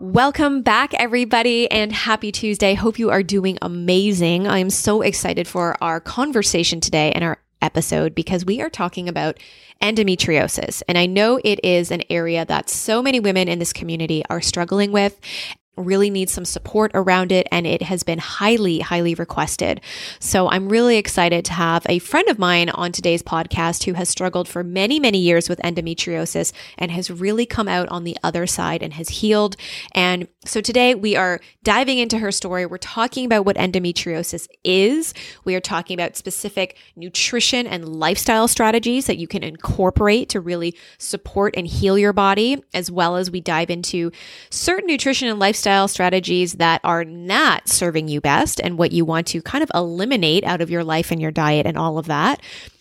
Welcome back, everybody, and happy Tuesday. Hope you are doing amazing. I'm so excited for our conversation today and our episode because we are talking about endometriosis. And I know it is an area that so many women in this community are struggling with really needs some support around it and it has been highly highly requested. So I'm really excited to have a friend of mine on today's podcast who has struggled for many many years with endometriosis and has really come out on the other side and has healed. And so today we are diving into her story. We're talking about what endometriosis is. We are talking about specific nutrition and lifestyle strategies that you can incorporate to really support and heal your body as well as we dive into certain nutrition and lifestyle lifestyle strategies that are not serving you best and what you want to kind of eliminate out of your life and your diet and all of that.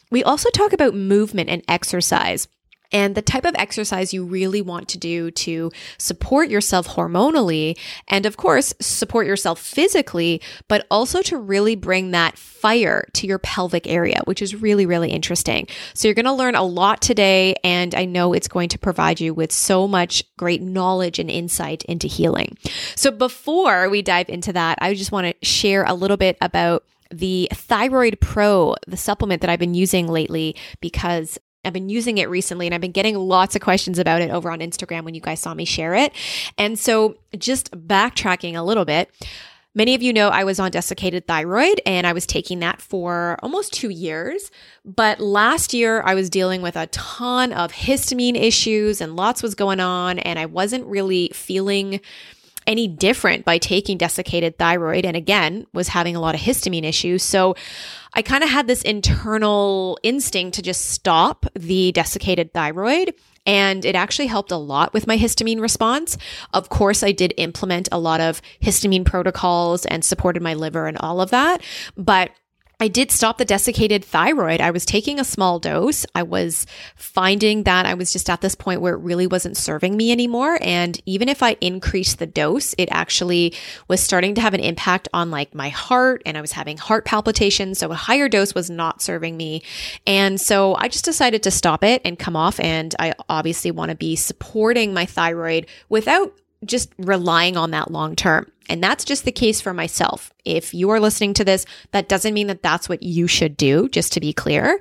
We also talk about movement and exercise and the type of exercise you really want to do to support yourself hormonally and of course support yourself physically but also to really bring that fire to your pelvic area which is really really interesting. So you're going to learn a lot today and i know it's going to provide you with so much great knowledge and insight into healing. So before we dive into that i just want to share a little bit about the Thyroid Pro, the supplement that I've been using lately because I've been using it recently and I've been getting lots of questions about it over on Instagram when you guys saw me share it. And so, just backtracking a little bit, Many of you know I was on desiccated thyroid and I was taking that for almost two years. But last year I was dealing with a ton of histamine issues and lots was going on, and I wasn't really feeling any different by taking desiccated thyroid and again was having a lot of histamine issues. So I kind of had this internal instinct to just stop the desiccated thyroid. And it actually helped a lot with my histamine response. Of course, I did implement a lot of histamine protocols and supported my liver and all of that. But I did stop the desiccated thyroid. I was taking a small dose. I was finding that I was just at this point where it really wasn't serving me anymore. And even if I increased the dose, it actually was starting to have an impact on like my heart and I was having heart palpitations. So a higher dose was not serving me. And so I just decided to stop it and come off. And I obviously want to be supporting my thyroid without just relying on that long term. And that's just the case for myself. If you are listening to this, that doesn't mean that that's what you should do, just to be clear.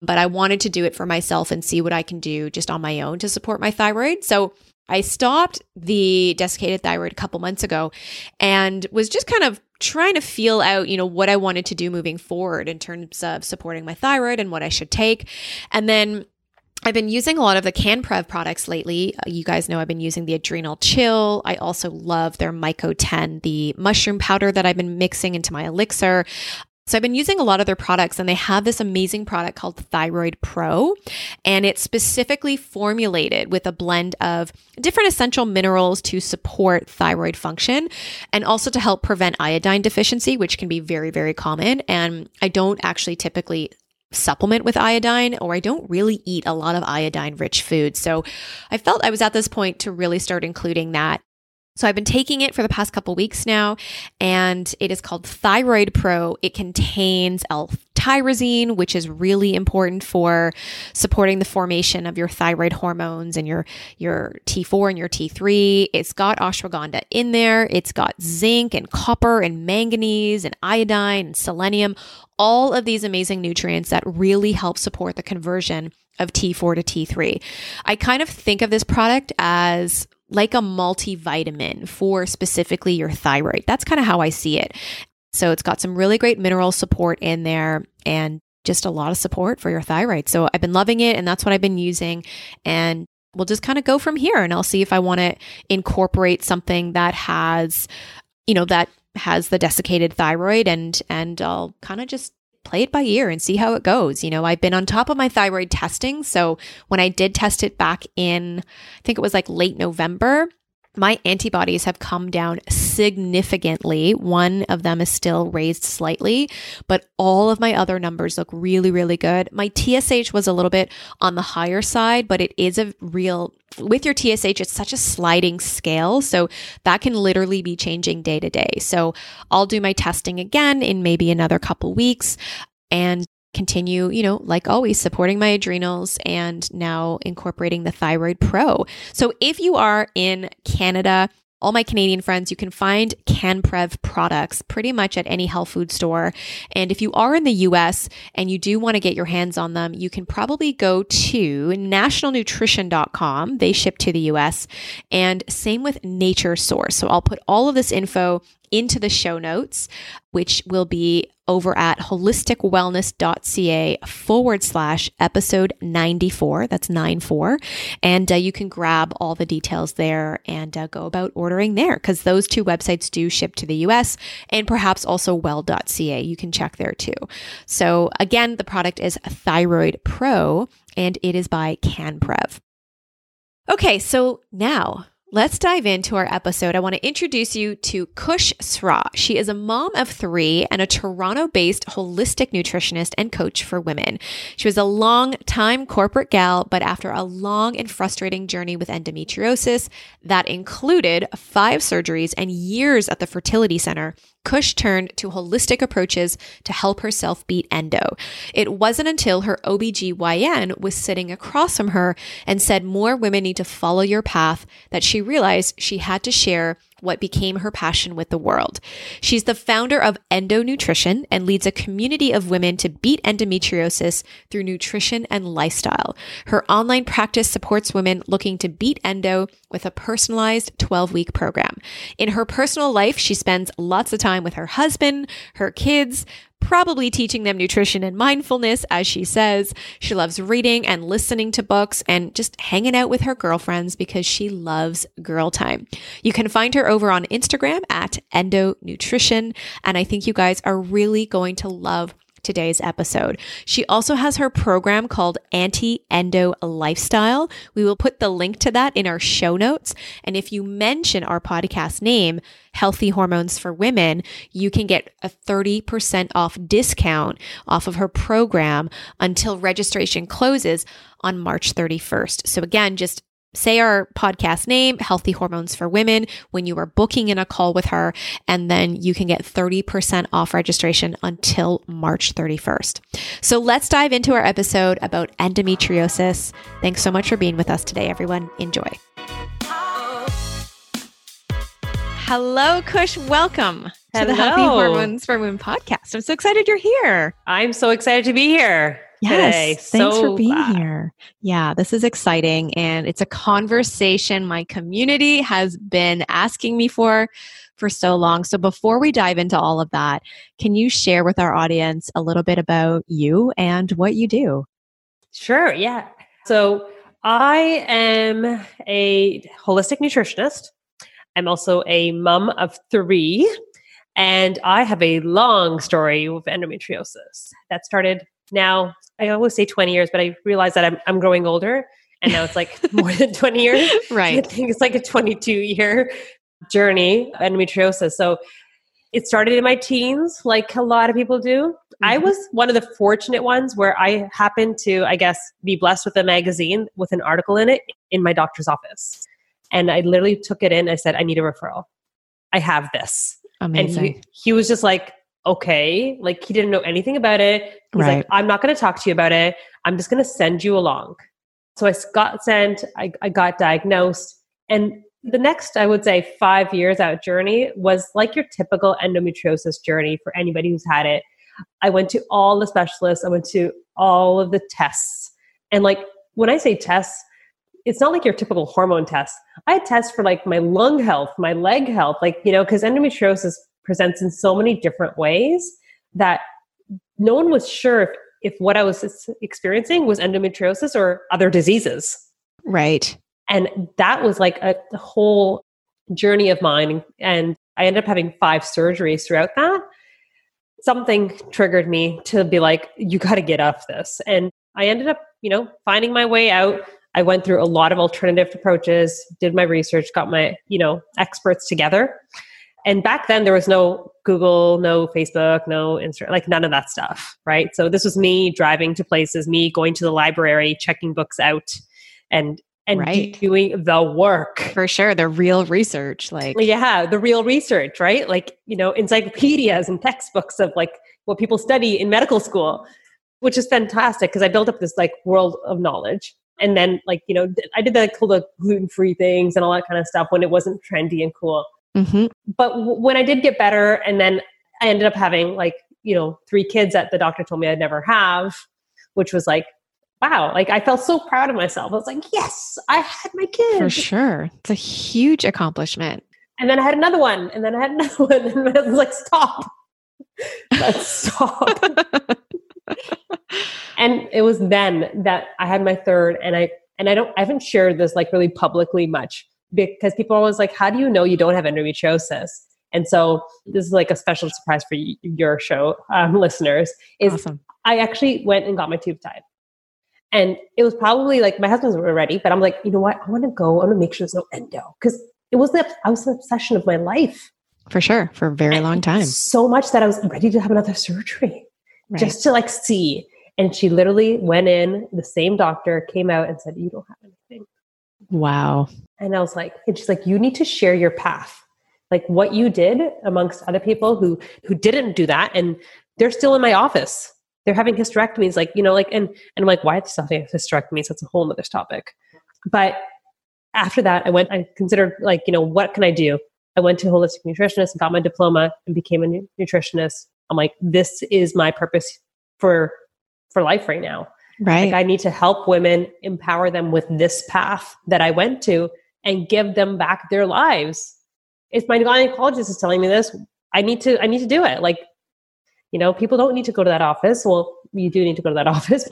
But I wanted to do it for myself and see what I can do just on my own to support my thyroid. So I stopped the desiccated thyroid a couple months ago and was just kind of trying to feel out, you know, what I wanted to do moving forward in terms of supporting my thyroid and what I should take. And then I've been using a lot of the CanPrev products lately. Uh, you guys know I've been using the Adrenal Chill. I also love their Myco 10, the mushroom powder that I've been mixing into my elixir. So I've been using a lot of their products and they have this amazing product called Thyroid Pro and it's specifically formulated with a blend of different essential minerals to support thyroid function and also to help prevent iodine deficiency which can be very very common and I don't actually typically supplement with iodine or I don't really eat a lot of iodine rich food. So I felt I was at this point to really start including that so I've been taking it for the past couple weeks now, and it is called Thyroid Pro. It contains L-tyrosine, which is really important for supporting the formation of your thyroid hormones and your your T4 and your T3. It's got ashwagandha in there. It's got zinc and copper and manganese and iodine and selenium. All of these amazing nutrients that really help support the conversion of T4 to T3. I kind of think of this product as like a multivitamin for specifically your thyroid. That's kind of how I see it. So it's got some really great mineral support in there and just a lot of support for your thyroid. So I've been loving it and that's what I've been using. And we'll just kind of go from here and I'll see if I want to incorporate something that has, you know, that has the desiccated thyroid and and I'll kind of just play it by ear and see how it goes. You know, I've been on top of my thyroid testing. So when I did test it back in, I think it was like late November, my antibodies have come down significantly. One of them is still raised slightly, but all of my other numbers look really, really good. My TSH was a little bit on the higher side, but it is a real, with your TSH, it's such a sliding scale. So that can literally be changing day to day. So I'll do my testing again in maybe another couple weeks. And continue, you know, like always, supporting my adrenals and now incorporating the Thyroid Pro. So if you are in Canada, all my Canadian friends, you can find CanPrev products pretty much at any health food store. And if you are in the US and you do want to get your hands on them, you can probably go to nationalnutrition.com. They ship to the US. And same with Nature Source. So I'll put all of this info into the show notes, which will be over at holisticwellness.ca forward slash episode 94. That's 94. And uh, you can grab all the details there and uh, go about ordering there because those two websites do ship to the US and perhaps also well.ca. You can check there too. So again, the product is Thyroid Pro and it is by CanPrev. Okay, so now Let's dive into our episode. I want to introduce you to Kush Sra. She is a mom of three and a Toronto based holistic nutritionist and coach for women. She was a long time corporate gal, but after a long and frustrating journey with endometriosis that included five surgeries and years at the fertility center, Kush turned to holistic approaches to help herself beat endo. It wasn't until her OBGYN was sitting across from her and said more women need to follow your path that she realized she had to share what became her passion with the world. She's the founder of Endo Nutrition and leads a community of women to beat endometriosis through nutrition and lifestyle. Her online practice supports women looking to beat endo with a personalized 12 week program. In her personal life, she spends lots of time with her husband, her kids, probably teaching them nutrition and mindfulness, as she says. She loves reading and listening to books and just hanging out with her girlfriends because she loves girl time. You can find her over on Instagram at Endo Nutrition. And I think you guys are really going to love today's episode. She also has her program called Anti Endo Lifestyle. We will put the link to that in our show notes. And if you mention our podcast name, Healthy Hormones for Women, you can get a 30% off discount off of her program until registration closes on March 31st. So again, just say our podcast name, Healthy Hormones for Women, when you are booking in a call with her, and then you can get 30% off registration until March 31st. So let's dive into our episode about endometriosis. Thanks so much for being with us today, everyone. Enjoy. Hello, Kush. Welcome Hello. to the Healthy Hormones for Women podcast. I'm so excited you're here. I'm so excited to be here. Yes, today. thanks so for being glad. here. Yeah, this is exciting. And it's a conversation my community has been asking me for for so long. So before we dive into all of that, can you share with our audience a little bit about you and what you do? Sure, yeah. So I am a holistic nutritionist. I'm also a mom of three, and I have a long story with endometriosis that started now I always say 20 years, but I realize that I'm, I'm growing older and now it's like more than 20 years. right. I think it's like a 22 year journey endometriosis. So it started in my teens, like a lot of people do. Mm-hmm. I was one of the fortunate ones where I happened to, I guess, be blessed with a magazine with an article in it in my doctor's office. And I literally took it in. I said, I need a referral. I have this. Amazing. And he, he was just like, okay. Like he didn't know anything about it. He's right. like, I'm not going to talk to you about it. I'm just going to send you along. So I got sent, I, I got diagnosed. And the next, I would say, five years out journey was like your typical endometriosis journey for anybody who's had it. I went to all the specialists, I went to all of the tests. And like when I say tests, it's not like your typical hormone test. I had tests for like my lung health, my leg health, like, you know, because endometriosis presents in so many different ways that no one was sure if, if what I was experiencing was endometriosis or other diseases. Right. And that was like a whole journey of mine. And I ended up having five surgeries throughout that. something triggered me to be like, you got to get off this. And I ended up, you know, finding my way out. I went through a lot of alternative approaches, did my research, got my, you know, experts together. And back then there was no Google, no Facebook, no Instagram, like none of that stuff, right? So this was me driving to places, me going to the library, checking books out and and right. doing the work. For sure, the real research like Yeah, the real research, right? Like, you know, encyclopedias and textbooks of like what people study in medical school, which is fantastic because I built up this like world of knowledge. And then like, you know, I did the cool the gluten-free things and all that kind of stuff when it wasn't trendy and cool. Mm-hmm. But w- when I did get better, and then I ended up having like, you know, three kids that the doctor told me I'd never have, which was like, wow, like I felt so proud of myself. I was like, yes, I had my kids. For sure. It's a huge accomplishment. And then I had another one, and then I had another one, and I was like, stop. Let's stop. and it was then that I had my third, and I and I don't I haven't shared this like really publicly much because people are always like, how do you know you don't have endometriosis? And so this is like a special surprise for your show um, listeners. Is awesome. I actually went and got my tube tied. And it was probably like my husband's were ready, but I'm like, you know what? I want to go. I want to make sure there's no endo because it was the I was an obsession of my life. For sure, for a very and long time. So much that I was ready to have another surgery right. just to like see. And she literally went in. The same doctor came out and said, "You don't have anything." Wow. And I was like, and she's like, "You need to share your path." Like what you did amongst other people who who didn't do that, and they're still in my office. They're having hysterectomies like you know like and and i'm like why it's having hysterectomies? That's a whole other topic. But after that i went i considered like you know what can i do? I went to holistic nutritionist and got my diploma and became a nutritionist. I'm like this is my purpose for for life right now right like i need to help women empower them with this path that i went to and give them back their lives if my gynecologist is telling me this i need to i need to do it like you know, people don't need to go to that office. Well, you do need to go to that office.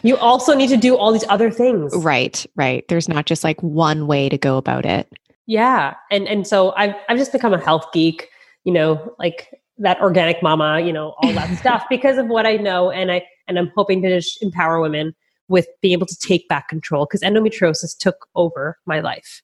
you also need to do all these other things. Right, right. There's not just like one way to go about it. Yeah. And and so I've I've just become a health geek, you know, like that organic mama, you know, all that stuff because of what I know. And I and I'm hoping to just empower women with being able to take back control because endometriosis took over my life.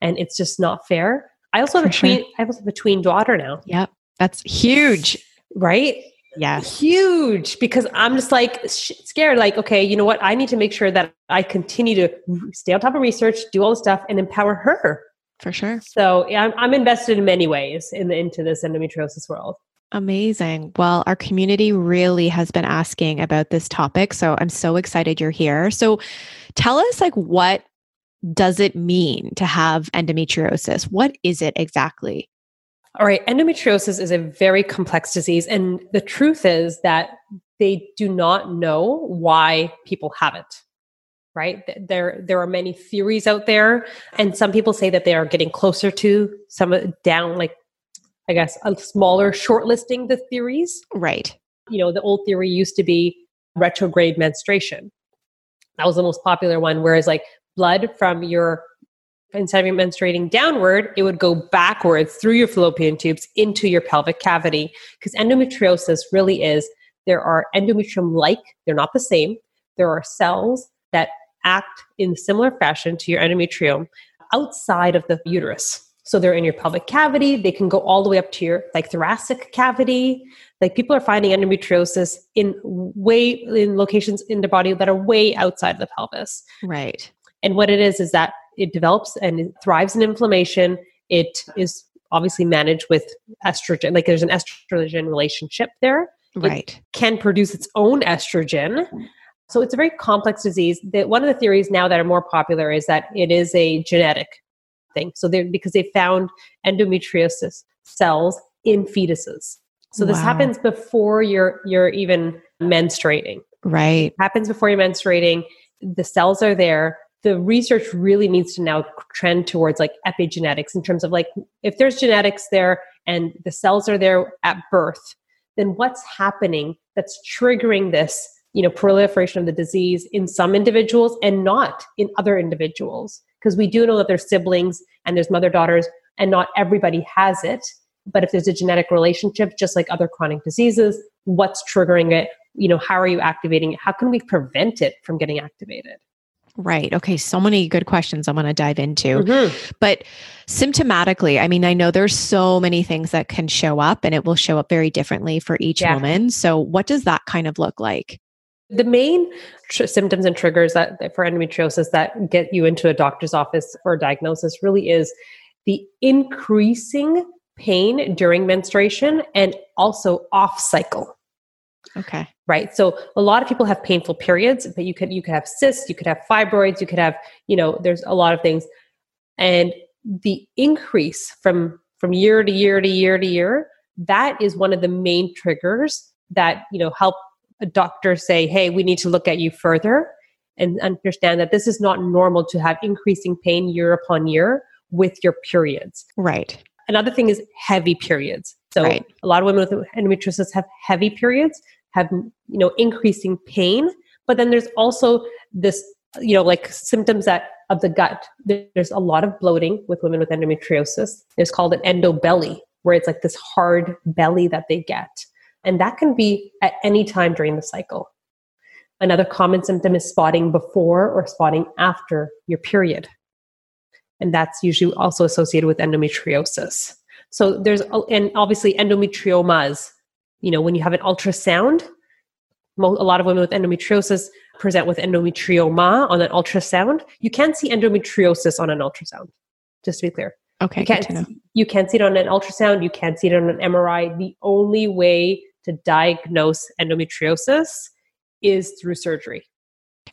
And it's just not fair. I also have a tween sure. I also have a tween daughter now. Yep. That's huge. Right? Yeah. Huge because I'm just like scared. Like, okay, you know what? I need to make sure that I continue to stay on top of research, do all the stuff, and empower her. For sure. So yeah, I'm, I'm invested in many ways in the, into this endometriosis world. Amazing. Well, our community really has been asking about this topic. So I'm so excited you're here. So tell us like what does it mean to have endometriosis? What is it exactly? All right, endometriosis is a very complex disease. And the truth is that they do not know why people have it. Right? There, there are many theories out there, and some people say that they are getting closer to some down, like I guess, a smaller shortlisting the theories. Right. You know, the old theory used to be retrograde menstruation. That was the most popular one. Whereas, like blood from your instead of menstruating downward, it would go backwards through your fallopian tubes into your pelvic cavity. Because endometriosis really is there are endometrium like, they're not the same. There are cells that act in similar fashion to your endometrium outside of the uterus. So they're in your pelvic cavity. They can go all the way up to your like thoracic cavity. Like people are finding endometriosis in way in locations in the body that are way outside of the pelvis. Right. And what it is is that it develops and it thrives in inflammation. It is obviously managed with estrogen, like there's an estrogen relationship there. Right. It can produce its own estrogen. So it's a very complex disease. That one of the theories now that are more popular is that it is a genetic thing. So they because they found endometriosis cells in fetuses. So this wow. happens before you're you're even menstruating. Right. It happens before you're menstruating. The cells are there the research really needs to now trend towards like epigenetics in terms of like if there's genetics there and the cells are there at birth then what's happening that's triggering this you know proliferation of the disease in some individuals and not in other individuals because we do know that there's siblings and there's mother daughters and not everybody has it but if there's a genetic relationship, just like other chronic diseases, what's triggering it? You know, how are you activating it? How can we prevent it from getting activated? Right. Okay. So many good questions I'm going to dive into. Mm-hmm. But symptomatically, I mean, I know there's so many things that can show up and it will show up very differently for each yeah. woman. So, what does that kind of look like? The main tr- symptoms and triggers that for endometriosis that get you into a doctor's office for a diagnosis really is the increasing pain during menstruation and also off cycle. Okay. Right. So a lot of people have painful periods, but you could you could have cysts, you could have fibroids, you could have, you know, there's a lot of things. And the increase from from year to year to year to year, that is one of the main triggers that, you know, help a doctor say, "Hey, we need to look at you further." And understand that this is not normal to have increasing pain year upon year with your periods. Right. Another thing is heavy periods. So right. a lot of women with endometriosis have heavy periods, have you know increasing pain, but then there's also this you know like symptoms that of the gut. There's a lot of bloating with women with endometriosis. There's called an endobelly, where it's like this hard belly that they get, and that can be at any time during the cycle. Another common symptom is spotting before or spotting after your period and that's usually also associated with endometriosis. So there's and obviously endometriomas. You know, when you have an ultrasound, a lot of women with endometriosis present with endometrioma on an ultrasound. You can't see endometriosis on an ultrasound. Just to be clear. Okay. You can't, you can't see it on an ultrasound. You can't see it on an MRI. The only way to diagnose endometriosis is through surgery.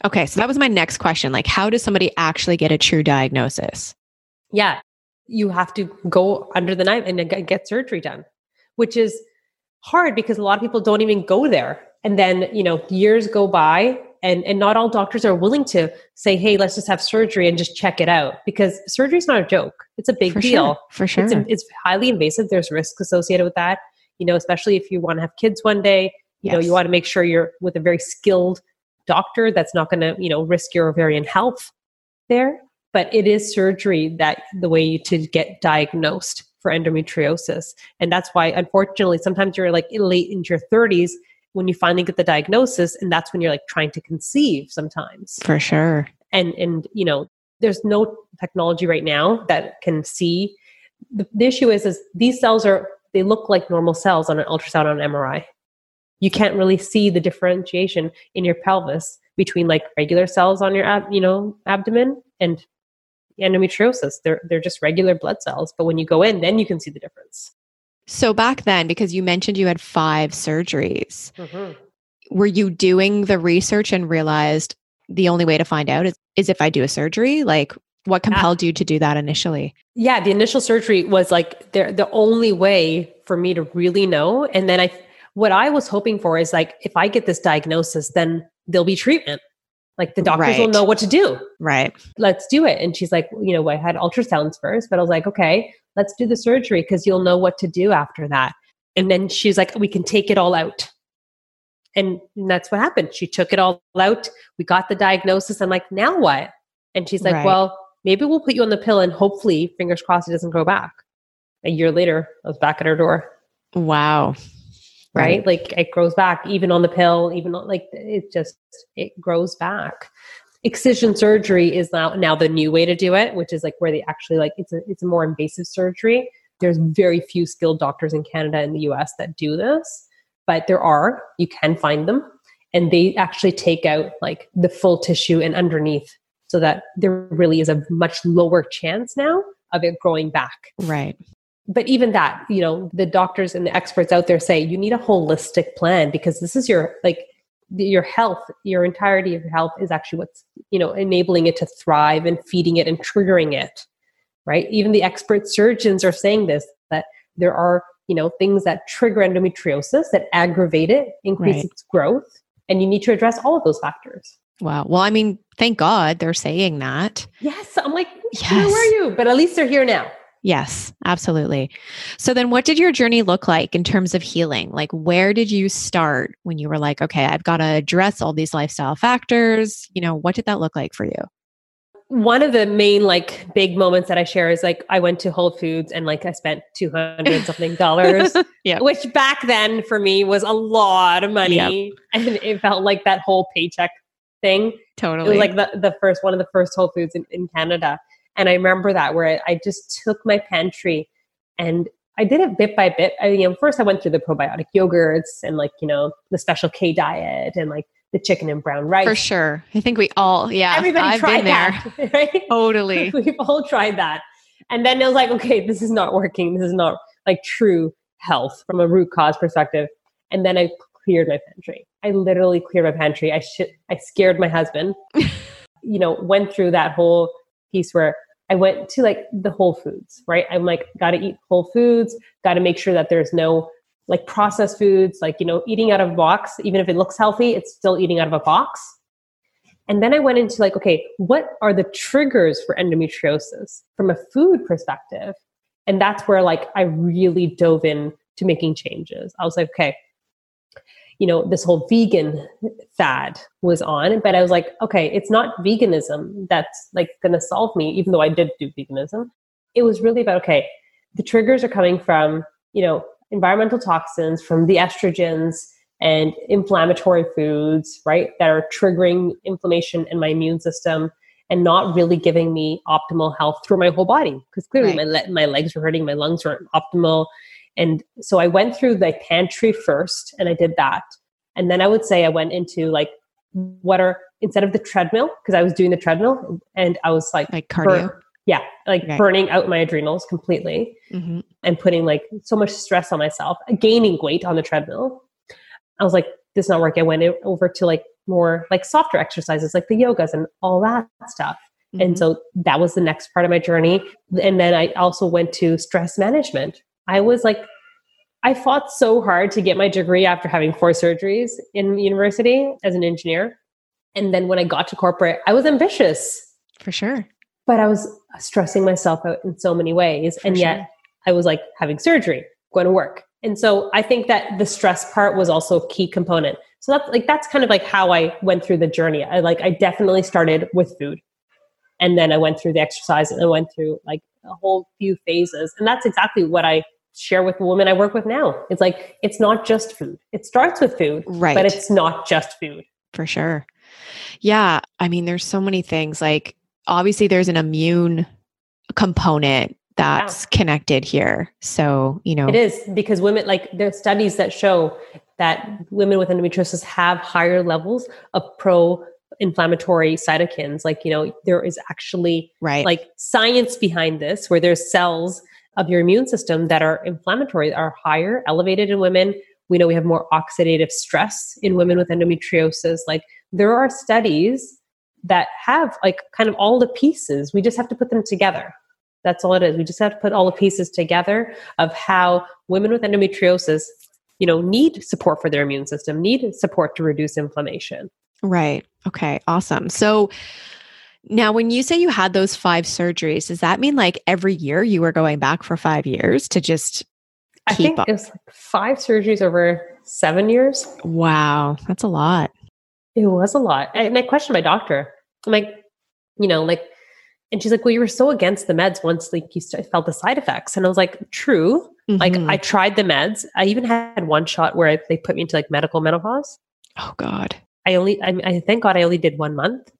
Okay, so that was my next question. Like, how does somebody actually get a true diagnosis? yeah, you have to go under the knife and get surgery done, which is hard because a lot of people don't even go there. And then, you know, years go by and, and not all doctors are willing to say, hey, let's just have surgery and just check it out because surgery is not a joke. It's a big for deal. Sure. For sure. It's, it's, highly invasive. There's risks associated with that, you know, especially if you want to have kids one day, you yes. know, you want to make sure you're with a very skilled doctor that's not going to, you know, risk your ovarian health there. But it is surgery that the way to get diagnosed for endometriosis. And that's why unfortunately sometimes you're like late into your 30s when you finally get the diagnosis and that's when you're like trying to conceive sometimes. For sure. And and you know there's no technology right now that can see. The, the issue is is these cells are they look like normal cells on an ultrasound on an mri you can't really see the differentiation in your pelvis between like regular cells on your ab, you know abdomen and endometriosis. They're they're just regular blood cells, but when you go in, then you can see the difference. So back then, because you mentioned you had five surgeries, mm-hmm. were you doing the research and realized the only way to find out is, is if I do a surgery? Like, what compelled yeah. you to do that initially? Yeah, the initial surgery was like the the only way for me to really know. And then I, what I was hoping for is like, if I get this diagnosis, then there'll be treatment. Like the doctors right. will know what to do. Right. Let's do it. And she's like, you know, I had ultrasounds first, but I was like, okay, let's do the surgery because you'll know what to do after that. And then she's like, we can take it all out. And that's what happened. She took it all out. We got the diagnosis. I'm like, now what? And she's like, right. well, maybe we'll put you on the pill and hopefully, fingers crossed, it doesn't go back. A year later, I was back at her door. Wow right? right? Like it grows back even on the pill, even on, like it just it grows back. Excision surgery is now now the new way to do it, which is like where they actually like it's a it's a more invasive surgery. There's very few skilled doctors in Canada and the US that do this, but there are. You can find them, and they actually take out like the full tissue and underneath, so that there really is a much lower chance now of it growing back. Right but even that, you know, the doctors and the experts out there say you need a holistic plan because this is your like your health, your entirety of your health is actually what's, you know, enabling it to thrive and feeding it and triggering it. Right? Even the expert surgeons are saying this that there are, you know, things that trigger endometriosis that aggravate it, increase right. its growth, and you need to address all of those factors. Wow. Well, I mean, thank God they're saying that. Yes. I'm like, yes. where were you? But at least they're here now. Yes, absolutely. So then what did your journey look like in terms of healing? Like where did you start when you were like, okay, I've got to address all these lifestyle factors? You know, what did that look like for you? one of the main like big moments that I share is like I went to Whole Foods and like I spent 200 something dollars, yeah. which back then for me was a lot of money. Yep. And it felt like that whole paycheck thing. Totally. It was like the, the first one of the first Whole Foods in, in Canada. And I remember that where I, I just took my pantry and I did it bit by bit. I, you know, first I went through the probiotic yogurts and like, you know, the special K diet and like the chicken and brown rice. For sure. I think we all, yeah. Everybody I've tried been there. that, right? Totally. We've all tried that. And then it was like, okay, this is not working. This is not like true health from a root cause perspective. And then I cleared my pantry. I literally cleared my pantry. I sh- I scared my husband. you know, went through that whole piece where I went to like the Whole Foods, right? I'm like, got to eat Whole Foods, got to make sure that there's no like processed foods, like, you know, eating out of a box, even if it looks healthy, it's still eating out of a box. And then I went into like, okay, what are the triggers for endometriosis from a food perspective? And that's where like I really dove in to making changes. I was like, okay, you know, this whole vegan fad was on, but I was like, okay, it's not veganism that's like going to solve me, even though I did do veganism. It was really about, okay, the triggers are coming from, you know, environmental toxins, from the estrogens and inflammatory foods, right, that are triggering inflammation in my immune system and not really giving me optimal health through my whole body. Because clearly right. my, le- my legs were hurting, my lungs weren't optimal. And so I went through the pantry first and I did that. And then I would say I went into like, what are, instead of the treadmill, because I was doing the treadmill and I was like, like cardio. Burn, yeah, like right. burning out my adrenals completely mm-hmm. and putting like so much stress on myself, gaining weight on the treadmill. I was like, this is not working. I went over to like more like softer exercises, like the yogas and all that stuff. Mm-hmm. And so that was the next part of my journey. And then I also went to stress management. I was like, I fought so hard to get my degree after having four surgeries in university as an engineer. And then when I got to corporate, I was ambitious. For sure. But I was stressing myself out in so many ways. For and sure. yet I was like having surgery, going to work. And so I think that the stress part was also a key component. So that's like that's kind of like how I went through the journey. I like I definitely started with food. And then I went through the exercise and I went through like a whole few phases. And that's exactly what I share with the women I work with now. It's like it's not just food. It starts with food, right? But it's not just food. For sure. Yeah, I mean, there's so many things. Like obviously, there's an immune component that's yeah. connected here. So you know, it is because women like there's studies that show that women with endometriosis have higher levels of pro inflammatory cytokines like you know there is actually right like science behind this where there's cells of your immune system that are inflammatory are higher, elevated in women. We know we have more oxidative stress in women with endometriosis. Like there are studies that have like kind of all the pieces. We just have to put them together. That's all it is. We just have to put all the pieces together of how women with endometriosis, you know, need support for their immune system, need support to reduce inflammation. Right. Okay. Awesome. So now, when you say you had those five surgeries, does that mean like every year you were going back for five years to just I think up? it was like five surgeries over seven years. Wow, that's a lot. It was a lot. And I questioned my doctor. I'm like, you know, like, and she's like, well, you were so against the meds once like you felt the side effects. And I was like, true. Mm-hmm. Like I tried the meds. I even had one shot where they put me into like medical menopause. Oh God. I only, I, I thank God I only did one month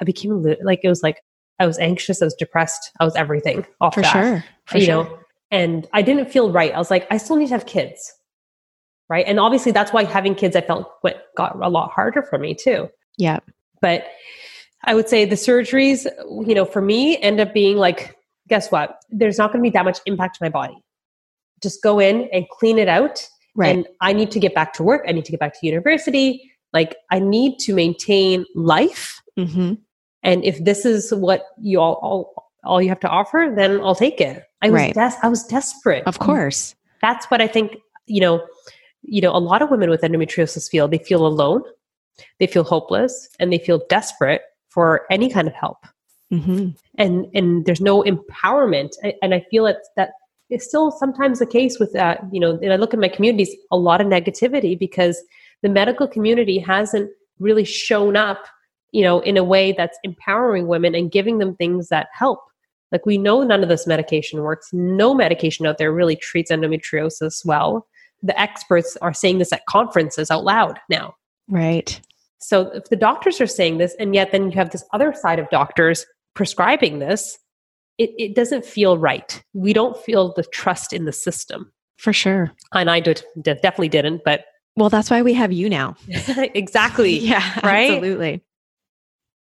I became like it was like I was anxious, I was depressed, I was everything off for that, sure, for you sure. know. And I didn't feel right. I was like, I still need to have kids, right? And obviously, that's why having kids, I felt went got a lot harder for me too. Yeah, but I would say the surgeries, you know, for me, end up being like, guess what? There's not going to be that much impact to my body. Just go in and clean it out. Right. And I need to get back to work. I need to get back to university. Like I need to maintain life. Mm-hmm. And if this is what you all, all, all you have to offer, then I'll take it. I was, right. des- I was desperate. Of course. That's what I think, you know, you know, a lot of women with endometriosis feel they feel alone, they feel hopeless, and they feel desperate for any kind of help. Mm-hmm. And and there's no empowerment. And I feel it's that it's still sometimes the case with that. You know, and I look at my communities, a lot of negativity because the medical community hasn't really shown up you know, in a way that's empowering women and giving them things that help. Like we know none of this medication works. No medication out there really treats endometriosis well. The experts are saying this at conferences out loud now. Right. So if the doctors are saying this, and yet then you have this other side of doctors prescribing this, it, it doesn't feel right. We don't feel the trust in the system. For sure. And I did, definitely didn't, but. Well, that's why we have you now. exactly. Yeah. Right. Absolutely.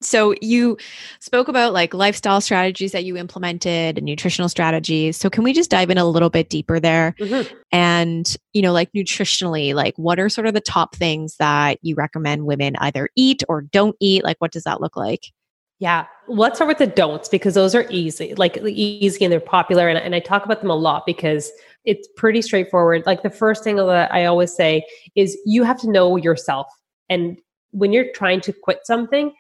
So you spoke about like lifestyle strategies that you implemented and nutritional strategies. So can we just dive in a little bit deeper there? Mm-hmm. And, you know, like nutritionally, like what are sort of the top things that you recommend women either eat or don't eat? Like what does that look like? Yeah. Let's start with the don'ts because those are easy, like easy and they're popular. And, and I talk about them a lot because it's pretty straightforward. Like the first thing that I always say is you have to know yourself. And when you're trying to quit something,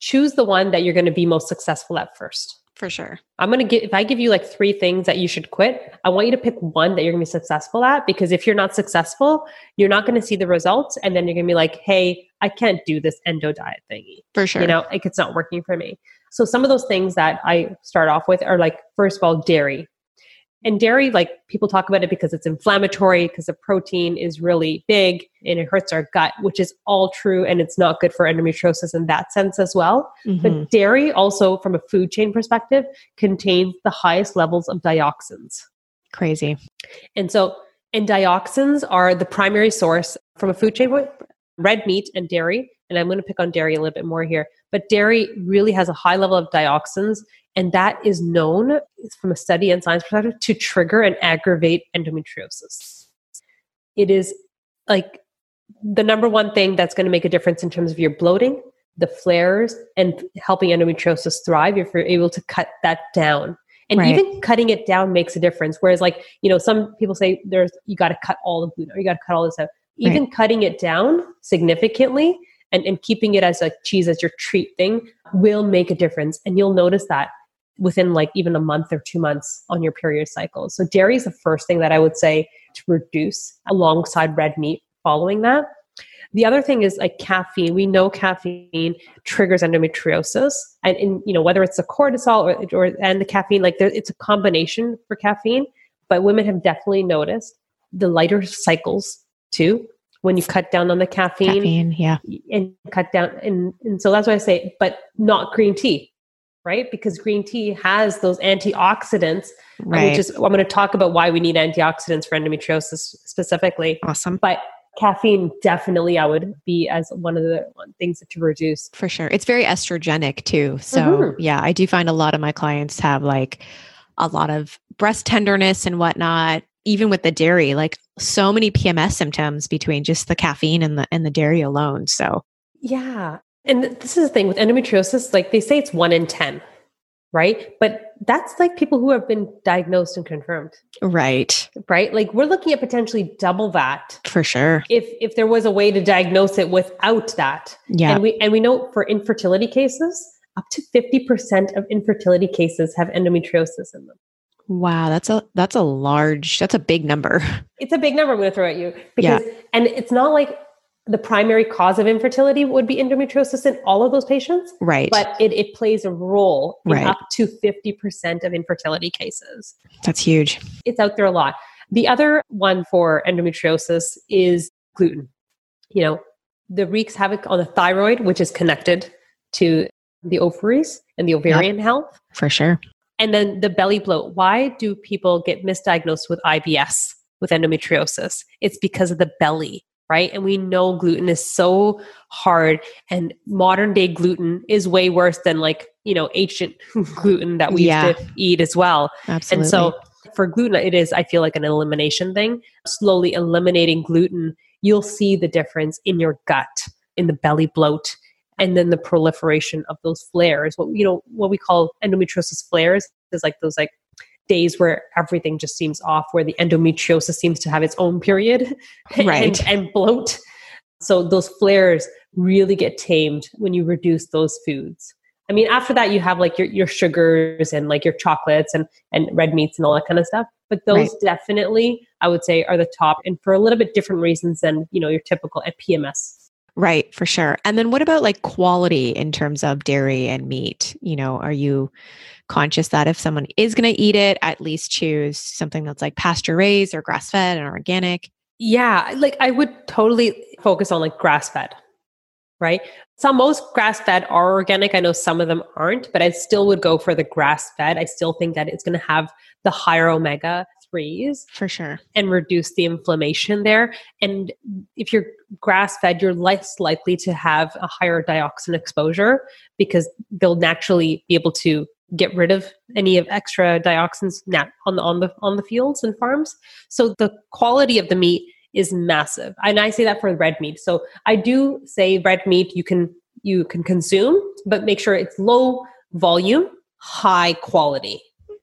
choose the one that you're going to be most successful at first. For sure. I'm going to get, if I give you like three things that you should quit, I want you to pick one that you're going to be successful at because if you're not successful, you're not going to see the results. And then you're going to be like, hey, I can't do this endo diet thingy. For sure. You know, like it's not working for me. So some of those things that I start off with are like, first of all, dairy and dairy like people talk about it because it's inflammatory because the protein is really big and it hurts our gut which is all true and it's not good for endometriosis in that sense as well. Mm-hmm. but dairy also from a food chain perspective contains the highest levels of dioxins. Crazy. And so and dioxins are the primary source from a food chain red meat and dairy and i'm going to pick on dairy a little bit more here but dairy really has a high level of dioxins and that is known from a study and science perspective to trigger and aggravate endometriosis. It is like the number one thing that's going to make a difference in terms of your bloating, the flares, and helping endometriosis thrive if you're able to cut that down. And right. even cutting it down makes a difference. Whereas, like, you know, some people say there's you got to cut all the gluten or you got to cut all this out. Even right. cutting it down significantly and, and keeping it as a cheese as your treat thing will make a difference. And you'll notice that within like even a month or two months on your period cycle. So dairy is the first thing that I would say to reduce alongside red meat following that. The other thing is like caffeine. We know caffeine triggers endometriosis, and in you know whether it's the cortisol or, or and the caffeine, like there, it's a combination for caffeine. But women have definitely noticed the lighter cycles too when you cut down on the caffeine, caffeine yeah, and cut down. And and so that's why I say, but not green tea right? Because green tea has those antioxidants, right. which is I'm going to talk about why we need antioxidants for endometriosis specifically. Awesome. But caffeine definitely I would be as one of the things to reduce. For sure. It's very estrogenic too. So mm-hmm. yeah, I do find a lot of my clients have like a lot of breast tenderness and whatnot, even with the dairy, like so many PMS symptoms between just the caffeine and the and the dairy alone. So yeah. And this is the thing with endometriosis, like they say it's one in 10, right? But that's like people who have been diagnosed and confirmed. Right. Right? Like we're looking at potentially double that. For sure. If if there was a way to diagnose it without that. Yeah. And we and we know for infertility cases, up to 50% of infertility cases have endometriosis in them. Wow, that's a that's a large that's a big number. It's a big number I'm going to throw at you because yeah. and it's not like the primary cause of infertility would be endometriosis in all of those patients. Right. But it, it plays a role in right. up to 50% of infertility cases. That's huge. It's out there a lot. The other one for endometriosis is gluten. You know, the wreaks havoc on the thyroid, which is connected to the ovaries and the ovarian yep. health. For sure. And then the belly bloat. Why do people get misdiagnosed with IBS with endometriosis? It's because of the belly right? And we know gluten is so hard and modern day gluten is way worse than like, you know, ancient gluten that we yeah. used to eat as well. Absolutely. And so for gluten, it is, I feel like an elimination thing. Slowly eliminating gluten, you'll see the difference in your gut, in the belly bloat, and then the proliferation of those flares. What you know, what we call endometriosis flares is like those like days where everything just seems off, where the endometriosis seems to have its own period right. and, and bloat. So those flares really get tamed when you reduce those foods. I mean, after that, you have like your, your sugars and like your chocolates and, and red meats and all that kind of stuff. But those right. definitely, I would say, are the top and for a little bit different reasons than, you know, your typical at PMS. Right, for sure. And then what about like quality in terms of dairy and meat? You know, are you conscious that if someone is going to eat it, at least choose something that's like pasture raised or grass fed and organic? Yeah, like I would totally focus on like grass fed, right? Some most grass fed are organic. I know some of them aren't, but I still would go for the grass fed. I still think that it's going to have the higher omega threes for sure and reduce the inflammation there. And if you're grass fed, you're less likely to have a higher dioxin exposure because they'll naturally be able to get rid of any of extra dioxins on the on the on the fields and farms. So the quality of the meat is massive. And I say that for red meat. So I do say red meat you can you can consume, but make sure it's low volume, high quality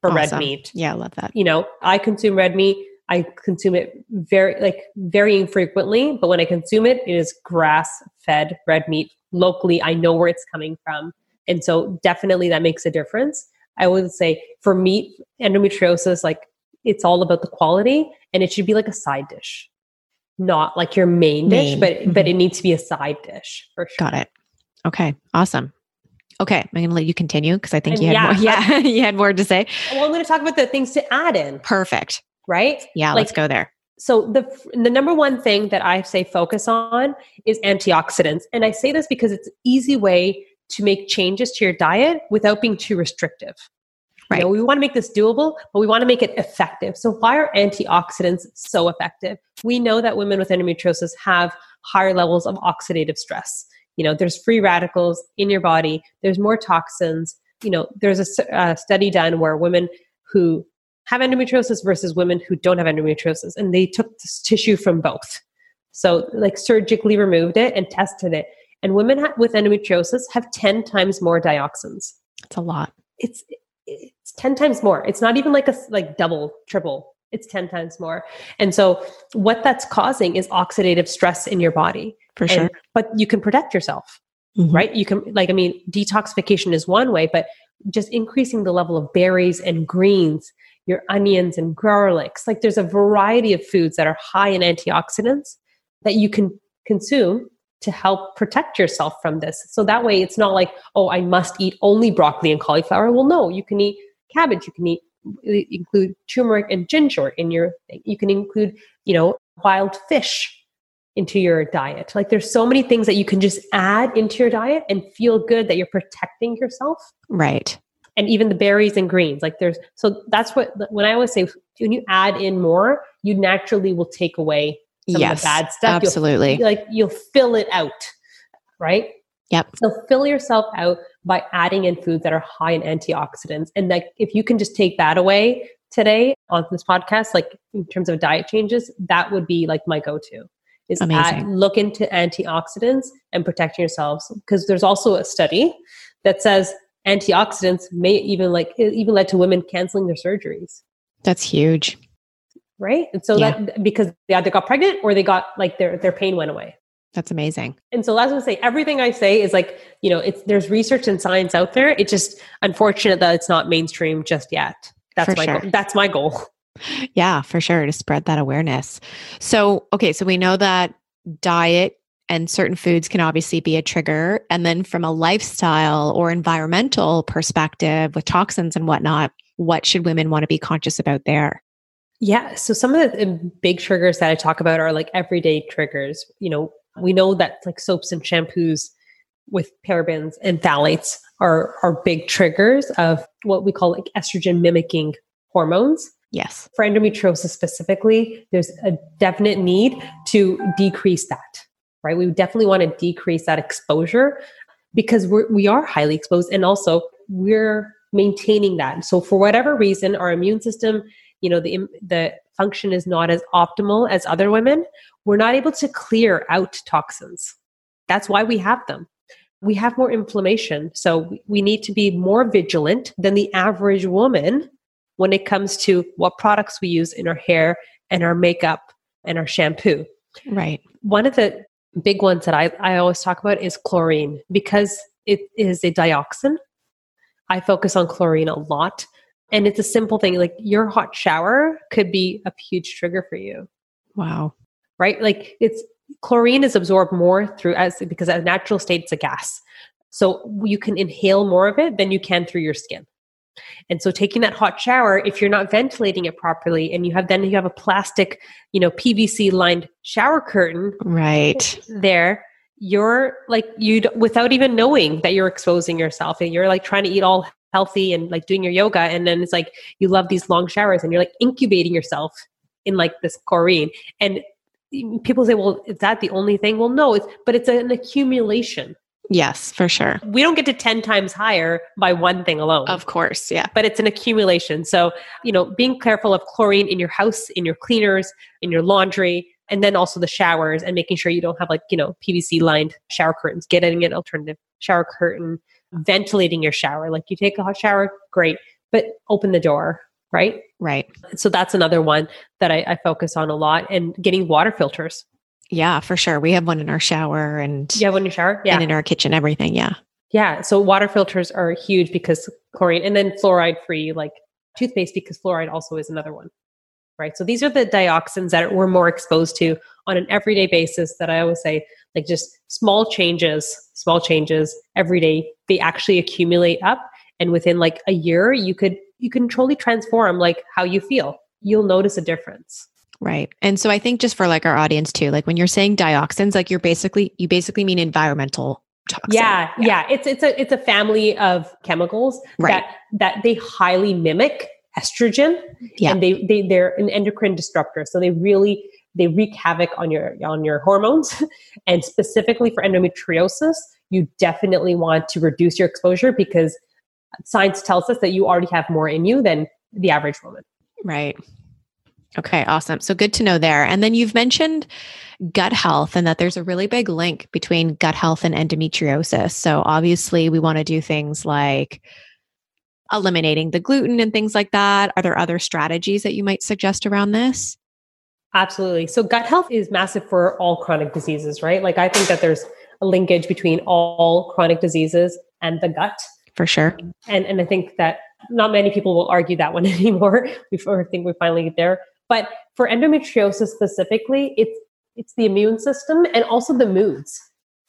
for awesome. red meat. Yeah, I love that. You know, I consume red meat. I consume it very like very infrequently, but when I consume it, it is grass fed red meat locally. I know where it's coming from. And so definitely that makes a difference. I would say for meat endometriosis, like it's all about the quality and it should be like a side dish, not like your main, main. dish, but mm-hmm. but it needs to be a side dish for sure. Got it. Okay. Awesome. Okay, I'm going to let you continue because I think you had yeah, more. Yeah, you had more to say. Well, I'm going to talk about the things to add in. Perfect. Right? Yeah, like, let's go there. So the the number one thing that I say focus on is antioxidants, and I say this because it's an easy way to make changes to your diet without being too restrictive. Right. You know, we want to make this doable, but we want to make it effective. So, why are antioxidants so effective? We know that women with endometriosis have higher levels of oxidative stress. You know, there's free radicals in your body, there's more toxins. You know, there's a, a study done where women who have endometriosis versus women who don't have endometriosis, and they took this tissue from both. So, like, surgically removed it and tested it and women with endometriosis have 10 times more dioxins. It's a lot. It's it's 10 times more. It's not even like a like double, triple. It's 10 times more. And so what that's causing is oxidative stress in your body. For sure. And, but you can protect yourself. Mm-hmm. Right? You can like I mean detoxification is one way, but just increasing the level of berries and greens, your onions and garlics. Like there's a variety of foods that are high in antioxidants that you can consume to help protect yourself from this. So that way it's not like, oh, I must eat only broccoli and cauliflower. Well, no, you can eat cabbage, you can eat include turmeric and ginger in your you can include, you know, wild fish into your diet. Like there's so many things that you can just add into your diet and feel good that you're protecting yourself. Right. And even the berries and greens. Like there's so that's what when I always say when you add in more, you naturally will take away some yes, of the bad stuff. Absolutely. You'll, like you'll fill it out, right? Yep. So fill yourself out by adding in foods that are high in antioxidants. And like if you can just take that away today on this podcast, like in terms of diet changes, that would be like my go-to. Is add, look into antioxidants and protecting yourselves. Because there's also a study that says antioxidants may even like even led to women canceling their surgeries. That's huge right? And so yeah. that because they either got pregnant or they got like their their pain went away. That's amazing. And so as I say, everything I say is like, you know, it's there's research and science out there. It's just unfortunate that it's not mainstream just yet. That's for my sure. goal. That's my goal. Yeah, for sure. To spread that awareness. So, okay, so we know that diet and certain foods can obviously be a trigger. And then from a lifestyle or environmental perspective with toxins and whatnot, what should women want to be conscious about there? Yeah. So some of the big triggers that I talk about are like everyday triggers. You know, we know that like soaps and shampoos with parabens and phthalates are are big triggers of what we call like estrogen mimicking hormones. Yes. For endometriosis specifically, there's a definite need to decrease that. Right? We definitely want to decrease that exposure because we're we are highly exposed and also we're maintaining that. So for whatever reason, our immune system you know the the function is not as optimal as other women we're not able to clear out toxins. That's why we have them. We have more inflammation so we need to be more vigilant than the average woman when it comes to what products we use in our hair and our makeup and our shampoo. Right. One of the big ones that i, I always talk about is chlorine because it is a dioxin. I focus on chlorine a lot and it's a simple thing like your hot shower could be a huge trigger for you. Wow. Right? Like it's chlorine is absorbed more through as because at natural state it's a gas. So you can inhale more of it than you can through your skin. And so taking that hot shower, if you're not ventilating it properly and you have then you have a plastic, you know, PVC lined shower curtain right there, you're like you without even knowing that you're exposing yourself and you're like trying to eat all healthy and like doing your yoga and then it's like you love these long showers and you're like incubating yourself in like this chlorine and people say well is that the only thing well no it's but it's an accumulation Yes, for sure. We don't get to 10 times higher by one thing alone. Of course, yeah. But it's an accumulation. So, you know, being careful of chlorine in your house, in your cleaners, in your laundry, and then also the showers and making sure you don't have like, you know, PVC lined shower curtains, getting an alternative shower curtain, ventilating your shower. Like you take a hot shower, great, but open the door, right? Right. So that's another one that I, I focus on a lot and getting water filters yeah, for sure. We have one in our shower and you have one in your shower? Yeah. And in our kitchen, everything. Yeah. Yeah. So water filters are huge because chlorine and then fluoride free, like toothpaste, because fluoride also is another one. Right. So these are the dioxins that we're more exposed to on an everyday basis that I always say, like just small changes, small changes every day, they actually accumulate up. And within like a year, you could you can truly transform like how you feel. You'll notice a difference. Right. And so I think just for like our audience too, like when you're saying dioxins, like you're basically you basically mean environmental. Yeah, yeah. Yeah. It's it's a it's a family of chemicals right. that that they highly mimic estrogen. Yeah. And they they they're an endocrine disruptor. So they really they wreak havoc on your on your hormones. and specifically for endometriosis, you definitely want to reduce your exposure because science tells us that you already have more in you than the average woman. Right. Okay, awesome. So good to know there. And then you've mentioned gut health and that there's a really big link between gut health and endometriosis. So obviously, we want to do things like eliminating the gluten and things like that. Are there other strategies that you might suggest around this? Absolutely. So gut health is massive for all chronic diseases, right? Like I think that there's a linkage between all chronic diseases and the gut. For sure. And and I think that not many people will argue that one anymore. Before I think we finally get there. But for endometriosis specifically, it's it's the immune system and also the moods.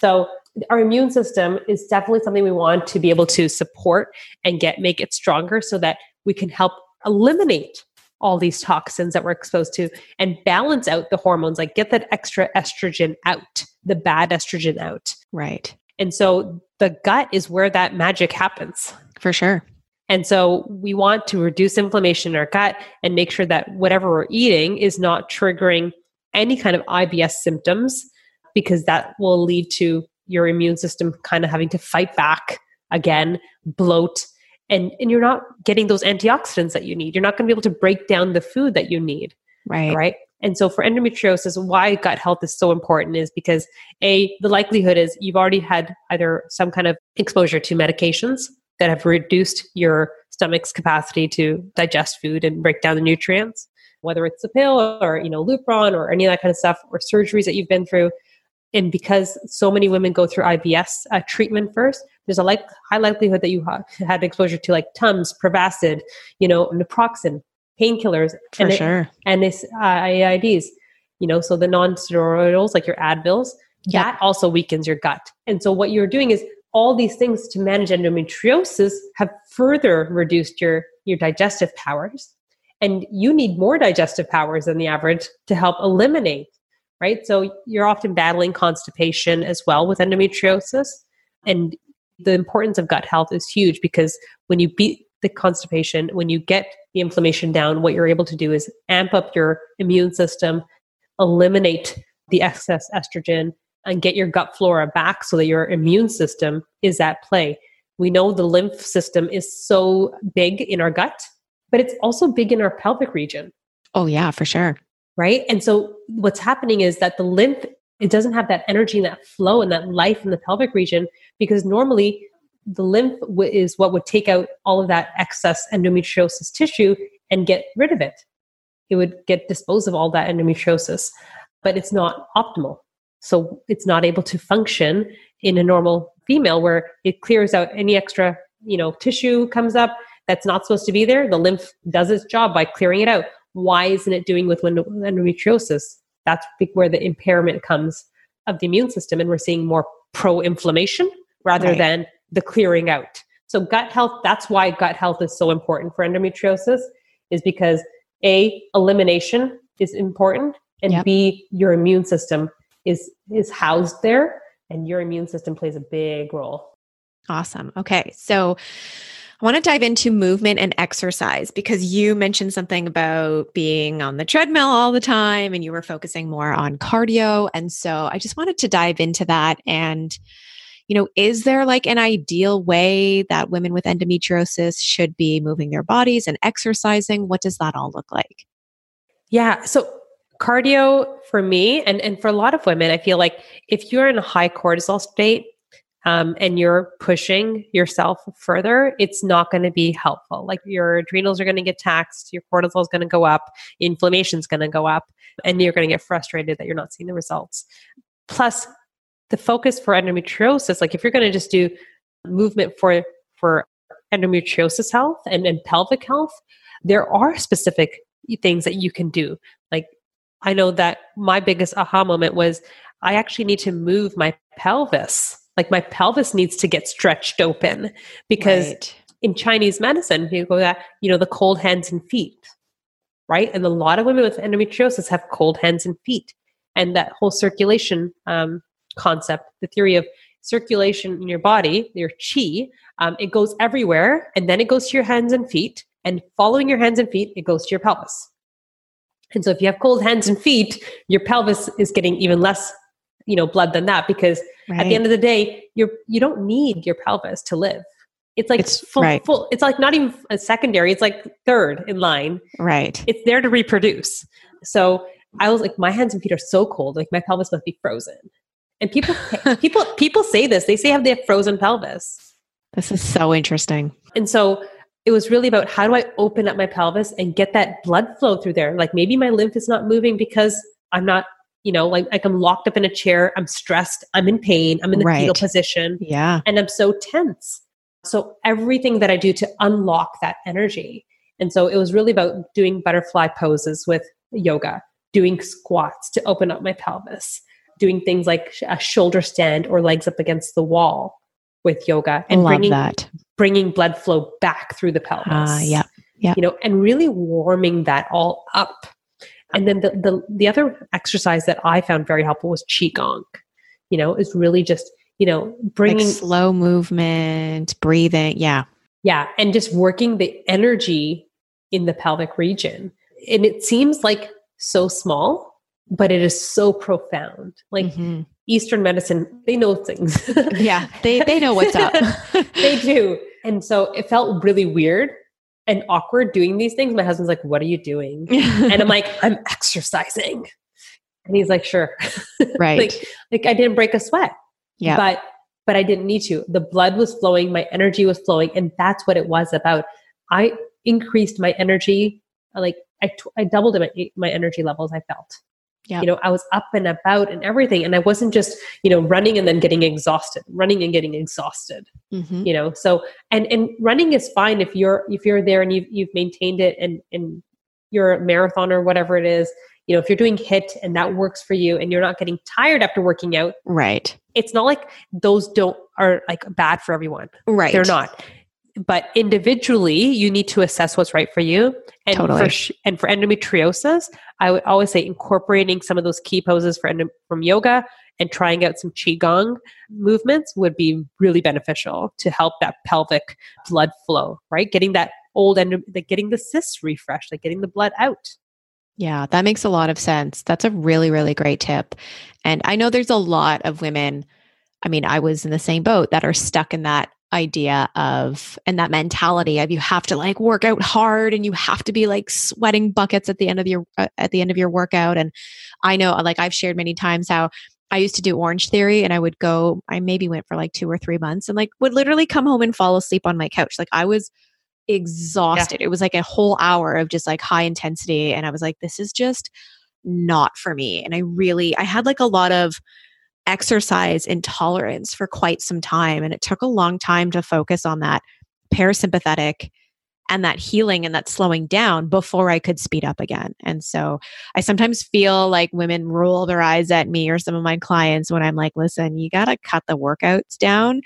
So our immune system is definitely something we want to be able to support and get make it stronger so that we can help eliminate all these toxins that we're exposed to and balance out the hormones like get that extra estrogen out the bad estrogen out. Right. And so the gut is where that magic happens. For sure. And so we want to reduce inflammation in our gut and make sure that whatever we're eating is not triggering any kind of IBS symptoms because that will lead to your immune system kind of having to fight back again, bloat, and, and you're not getting those antioxidants that you need. You're not going to be able to break down the food that you need. Right. Right. And so for endometriosis, why gut health is so important is because A, the likelihood is you've already had either some kind of exposure to medications that have reduced your stomach's capacity to digest food and break down the nutrients, whether it's a pill or, you know, Lupron or any of that kind of stuff or surgeries that you've been through. And because so many women go through IBS uh, treatment first, there's a like, high likelihood that you ha- had exposure to like Tums, Prevacid, you know, naproxen, painkillers, For and sure. It, and this uh, AIDs, you know, so the non-steroidals like your Advils, yep. that also weakens your gut. And so what you're doing is all these things to manage endometriosis have further reduced your, your digestive powers. And you need more digestive powers than the average to help eliminate, right? So you're often battling constipation as well with endometriosis. And the importance of gut health is huge because when you beat the constipation, when you get the inflammation down, what you're able to do is amp up your immune system, eliminate the excess estrogen, and get your gut flora back so that your immune system is at play. We know the lymph system is so big in our gut, but it's also big in our pelvic region. Oh, yeah, for sure. Right. And so what's happening is that the lymph, it doesn't have that energy and that flow and that life in the pelvic region because normally the lymph w- is what would take out all of that excess endometriosis tissue and get rid of it. It would get dispose of all that endometriosis, but it's not optimal. So it's not able to function in a normal female where it clears out any extra, you know, tissue comes up that's not supposed to be there. The lymph does its job by clearing it out. Why isn't it doing with endometriosis? that's where the impairment comes of the immune system. And we're seeing more pro inflammation rather right. than the clearing out. So gut health, that's why gut health is so important for endometriosis, is because A, elimination is important, and yep. B, your immune system is is housed there and your immune system plays a big role. Awesome. Okay. So I want to dive into movement and exercise because you mentioned something about being on the treadmill all the time and you were focusing more on cardio. And so I just wanted to dive into that. And, you know, is there like an ideal way that women with endometriosis should be moving their bodies and exercising? What does that all look like? Yeah. So cardio for me and, and for a lot of women, I feel like if you're in a high cortisol state um, and you're pushing yourself further, it's not going to be helpful. Like your adrenals are going to get taxed, your cortisol is going to go up, inflammation is going to go up, and you're going to get frustrated that you're not seeing the results. Plus, the focus for endometriosis, like if you're going to just do movement for for endometriosis health and, and pelvic health, there are specific things that you can do. Like I know that my biggest aha moment was I actually need to move my pelvis. Like my pelvis needs to get stretched open because right. in Chinese medicine, you go that, you know, the cold hands and feet, right? And a lot of women with endometriosis have cold hands and feet. And that whole circulation um, concept, the theory of circulation in your body, your chi, um, it goes everywhere and then it goes to your hands and feet. And following your hands and feet, it goes to your pelvis. And so if you have cold hands and feet, your pelvis is getting even less, you know, blood than that because right. at the end of the day, you're you don't need your pelvis to live. It's like it's full, right. full it's like not even a secondary, it's like third in line. Right. It's there to reproduce. So I was like, my hands and feet are so cold, like my pelvis must be frozen. And people people people say this. They say have they have frozen pelvis. This is so interesting. And so it was really about how do I open up my pelvis and get that blood flow through there? Like maybe my lymph is not moving because I'm not, you know, like, like I'm locked up in a chair, I'm stressed, I'm in pain, I'm in the right. fetal position. Yeah. And I'm so tense. So everything that I do to unlock that energy. And so it was really about doing butterfly poses with yoga, doing squats to open up my pelvis, doing things like a shoulder stand or legs up against the wall with yoga and bringing that bringing blood flow back through the pelvis. Uh, yeah. Yeah. You know, and really warming that all up. And then the, the the other exercise that I found very helpful was qigong. You know, is really just you know bringing like slow movement, breathing. Yeah. Yeah, and just working the energy in the pelvic region. And it seems like so small, but it is so profound. Like mm-hmm. Eastern medicine, they know things. yeah, they, they know what's up. they do. And so it felt really weird and awkward doing these things. My husband's like, What are you doing? and I'm like, I'm exercising. And he's like, Sure. Right. like, like I didn't break a sweat. Yeah. But but I didn't need to. The blood was flowing, my energy was flowing, and that's what it was about. I increased my energy, like I, t- I doubled my, my energy levels. I felt yeah. You know, I was up and about and everything. And I wasn't just, you know, running and then getting exhausted, running and getting exhausted. Mm-hmm. You know, so and and running is fine if you're if you're there and you've you've maintained it and and you're a marathon or whatever it is, you know, if you're doing HIIT and that works for you and you're not getting tired after working out. Right. It's not like those don't are like bad for everyone. Right. They're not but individually you need to assess what's right for you. And totally. for sh- and for endometriosis i would always say incorporating some of those key poses for endo- from yoga and trying out some qigong movements would be really beneficial to help that pelvic blood flow right? Getting that old end like getting the cysts refreshed like getting the blood out. Yeah that makes a lot of sense. That's a really really great tip. And i know there's a lot of women i mean i was in the same boat that are stuck in that idea of and that mentality of you have to like work out hard and you have to be like sweating buckets at the end of your uh, at the end of your workout. And i know like i've shared many times how i used to do Orangetheory and i would go i maybe went for like 2 or 3 months and like would literally come home and fall asleep on my couch. Like i was exhausted. Yeah. it was like a whole hour of just like high intensity and i was like this is just not for me. And i really i had like a lot of exercise intolerance for quite some time. And it took a long time to focus on that parasympathetic and that healing and that slowing down before I could speed up again. And so I sometimes feel like women roll their eyes at me or some of my clients when I'm like, listen, you got to cut the workouts down.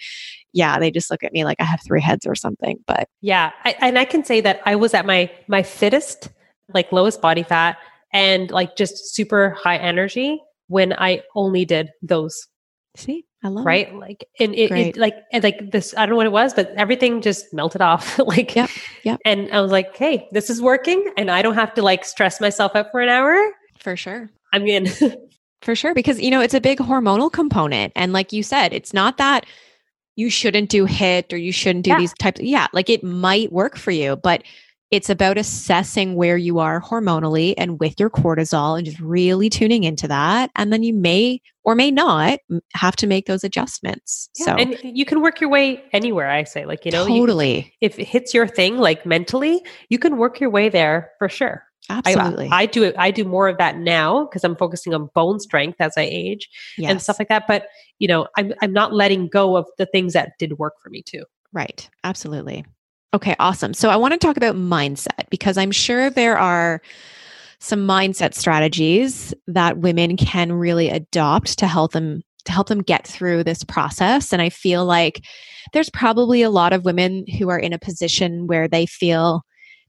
Yeah, they just look at me like I have three heads or something. But yeah, I, and I can say that I was at my my fittest, like lowest body fat and like just super high energy when I only did those. See, I love right? It. Like, and it, it, like, and like this, I don't know what it was, but everything just melted off. like, yeah, yeah. And I was like, hey, this is working, and I don't have to like stress myself up for an hour. For sure. I'm in. for sure. Because, you know, it's a big hormonal component. And like you said, it's not that you shouldn't do HIIT or you shouldn't do yeah. these types. Of, yeah, like it might work for you, but it's about assessing where you are hormonally and with your cortisol and just really tuning into that. And then you may or may not have to make those adjustments. Yeah, so, and you can work your way anywhere, I say. Like, you know, totally. You, if it hits your thing, like mentally, you can work your way there for sure. Uh, Absolutely. I, I do it. I do more of that now because I'm focusing on bone strength as I age yes. and stuff like that. But, you know, I'm, I'm not letting go of the things that did work for me too. Right. Absolutely. Okay, awesome. So I want to talk about mindset because I'm sure there are some mindset strategies that women can really adopt to help them to help them get through this process and I feel like there's probably a lot of women who are in a position where they feel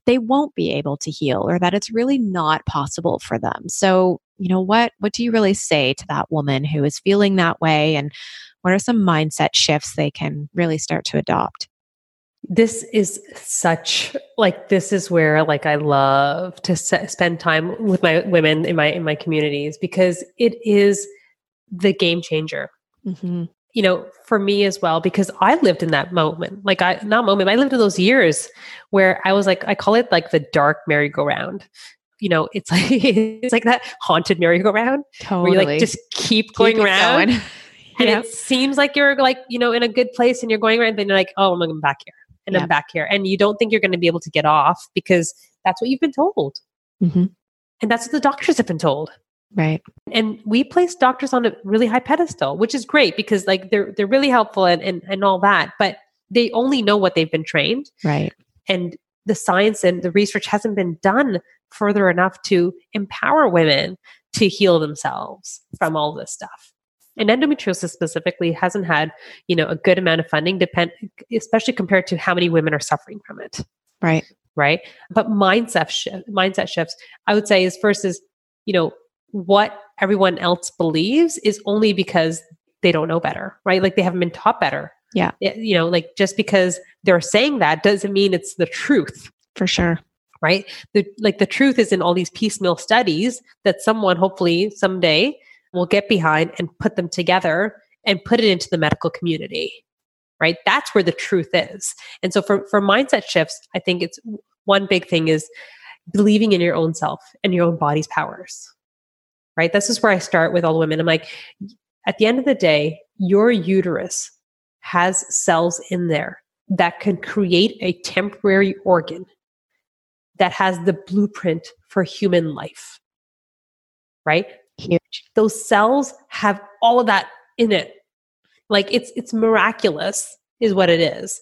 they won't be able to heal or that it's really not possible for them. So, you know, what what do you really say to that woman who is feeling that way and what are some mindset shifts they can really start to adopt? This is such like this is where like i love to spend time with my women in my in my communities because it is the game changer. Mm-hmm. you know for me as well because i lived in that moment. Like i not moment i lived in those years where i was like i call it like the dark merry-go-round. You know it's like it's like that haunted merry-go-round totally where you like just keep going keep around going. and it seems like you're like you know in a good place and you're going around then you're like oh i'm going back here and yeah. I'm back here. And you don't think you're going to be able to get off because that's what you've been told. Mm-hmm. And that's what the doctors have been told. Right. And we place doctors on a really high pedestal, which is great because like they're they're really helpful and, and, and all that, but they only know what they've been trained. Right. And the science and the research hasn't been done further enough to empower women to heal themselves from all this stuff and endometriosis specifically hasn't had you know a good amount of funding depend especially compared to how many women are suffering from it. Right. Right? But mindset shift mindset shifts i would say is first is you know what everyone else believes is only because they don't know better right? Like they haven't been taught better. Yeah. It, you know like just because they're saying that doesn't mean it's the truth. For sure. Right? The like the truth is in all these piecemeal studies that someone hopefully someday will get behind and put them together and put it into the medical community right? That's where the truth is. And so for for mindset shifts i think it's one big thing is believing in your own self and your own body's powers right? This is where i start with all the women. I'm like at the end of the day your uterus has cells in there that can create a temporary organ that has the blueprint for human life right Huge. Those cells have all of that in it. Like it's it's miraculous is what it is.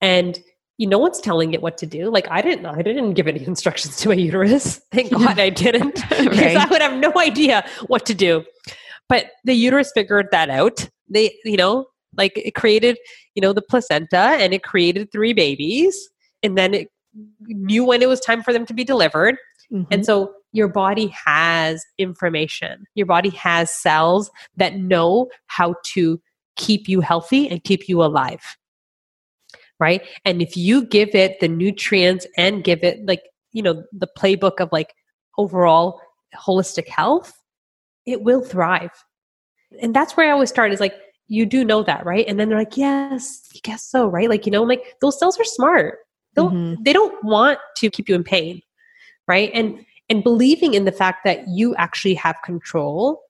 And you know what's telling it what to do. Like I didn't. I didn't give any instructions to my uterus. Thank God I didn't. right. Because I would have no idea what to do. But the uterus figured that out. They, you know, like it created, you know, the placenta and it created three babies. And then it knew when it was time for them to be delivered. Mm-hmm. And so your body has information. Your body has cells that know how to keep you healthy and keep you alive. Right? And if you give it the nutrients and give it like, you know, the playbook of like overall holistic health, it will thrive. And that's where I always start is like, you do know that, right? And then they're like, yes, I guess so, right? Like, you know, like those cells are smart. Mm-hmm. They don't want to keep you in pain, right? And and believing in the fact that you actually have control.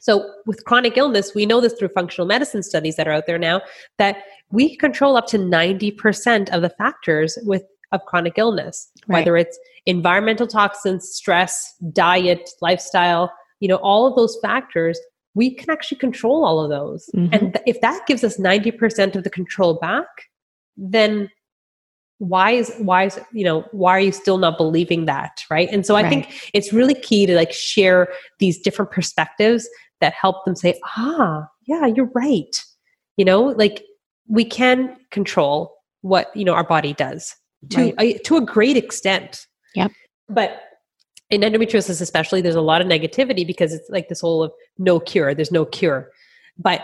So, with chronic illness, we know this through functional medicine studies that are out there now that we control up to 90% of the factors with of chronic illness, right. whether it's environmental toxins, stress, diet, lifestyle, you know, all of those factors, we can actually control all of those. Mm-hmm. And th- if that gives us 90% of the control back, then why is why is you know why are you still not believing that right? And so i right. think it's really key to like share these different perspectives that help them say ah yeah you're right. You know like we can control what you know our body does to right. a, to a great extent. Yeah but in endometriosis especially there's a lot of negativity because it's like this whole of no cure there's no cure. But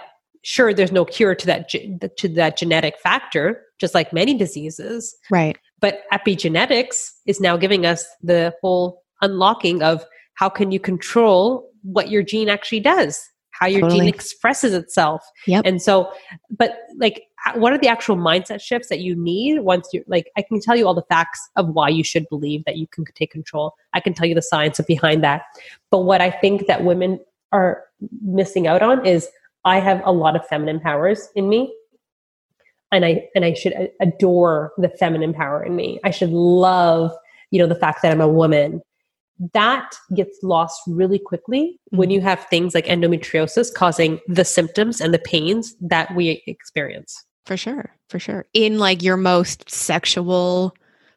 sure there's no cure to that to that genetic factor just like many diseases. Right. But epigenetics is now giving us the whole unlocking of how can you control what your gene actually does how your totally. gene expresses itself. Yep. and so but like uh, what are the actual mindset shifts that you need once you like i can tell you all the facts of why you should believe that you can take control. I can tell you the science behind that. But what i think that women are missing out on is I have a lot of feminine powers in me. And I and I should adore the feminine power in me. I should love, you know, the fact that I'm a woman. That gets lost really quickly mm-hmm. when you have things like endometriosis causing the symptoms and the pains that we experience. For sure. For sure. In like your most sexual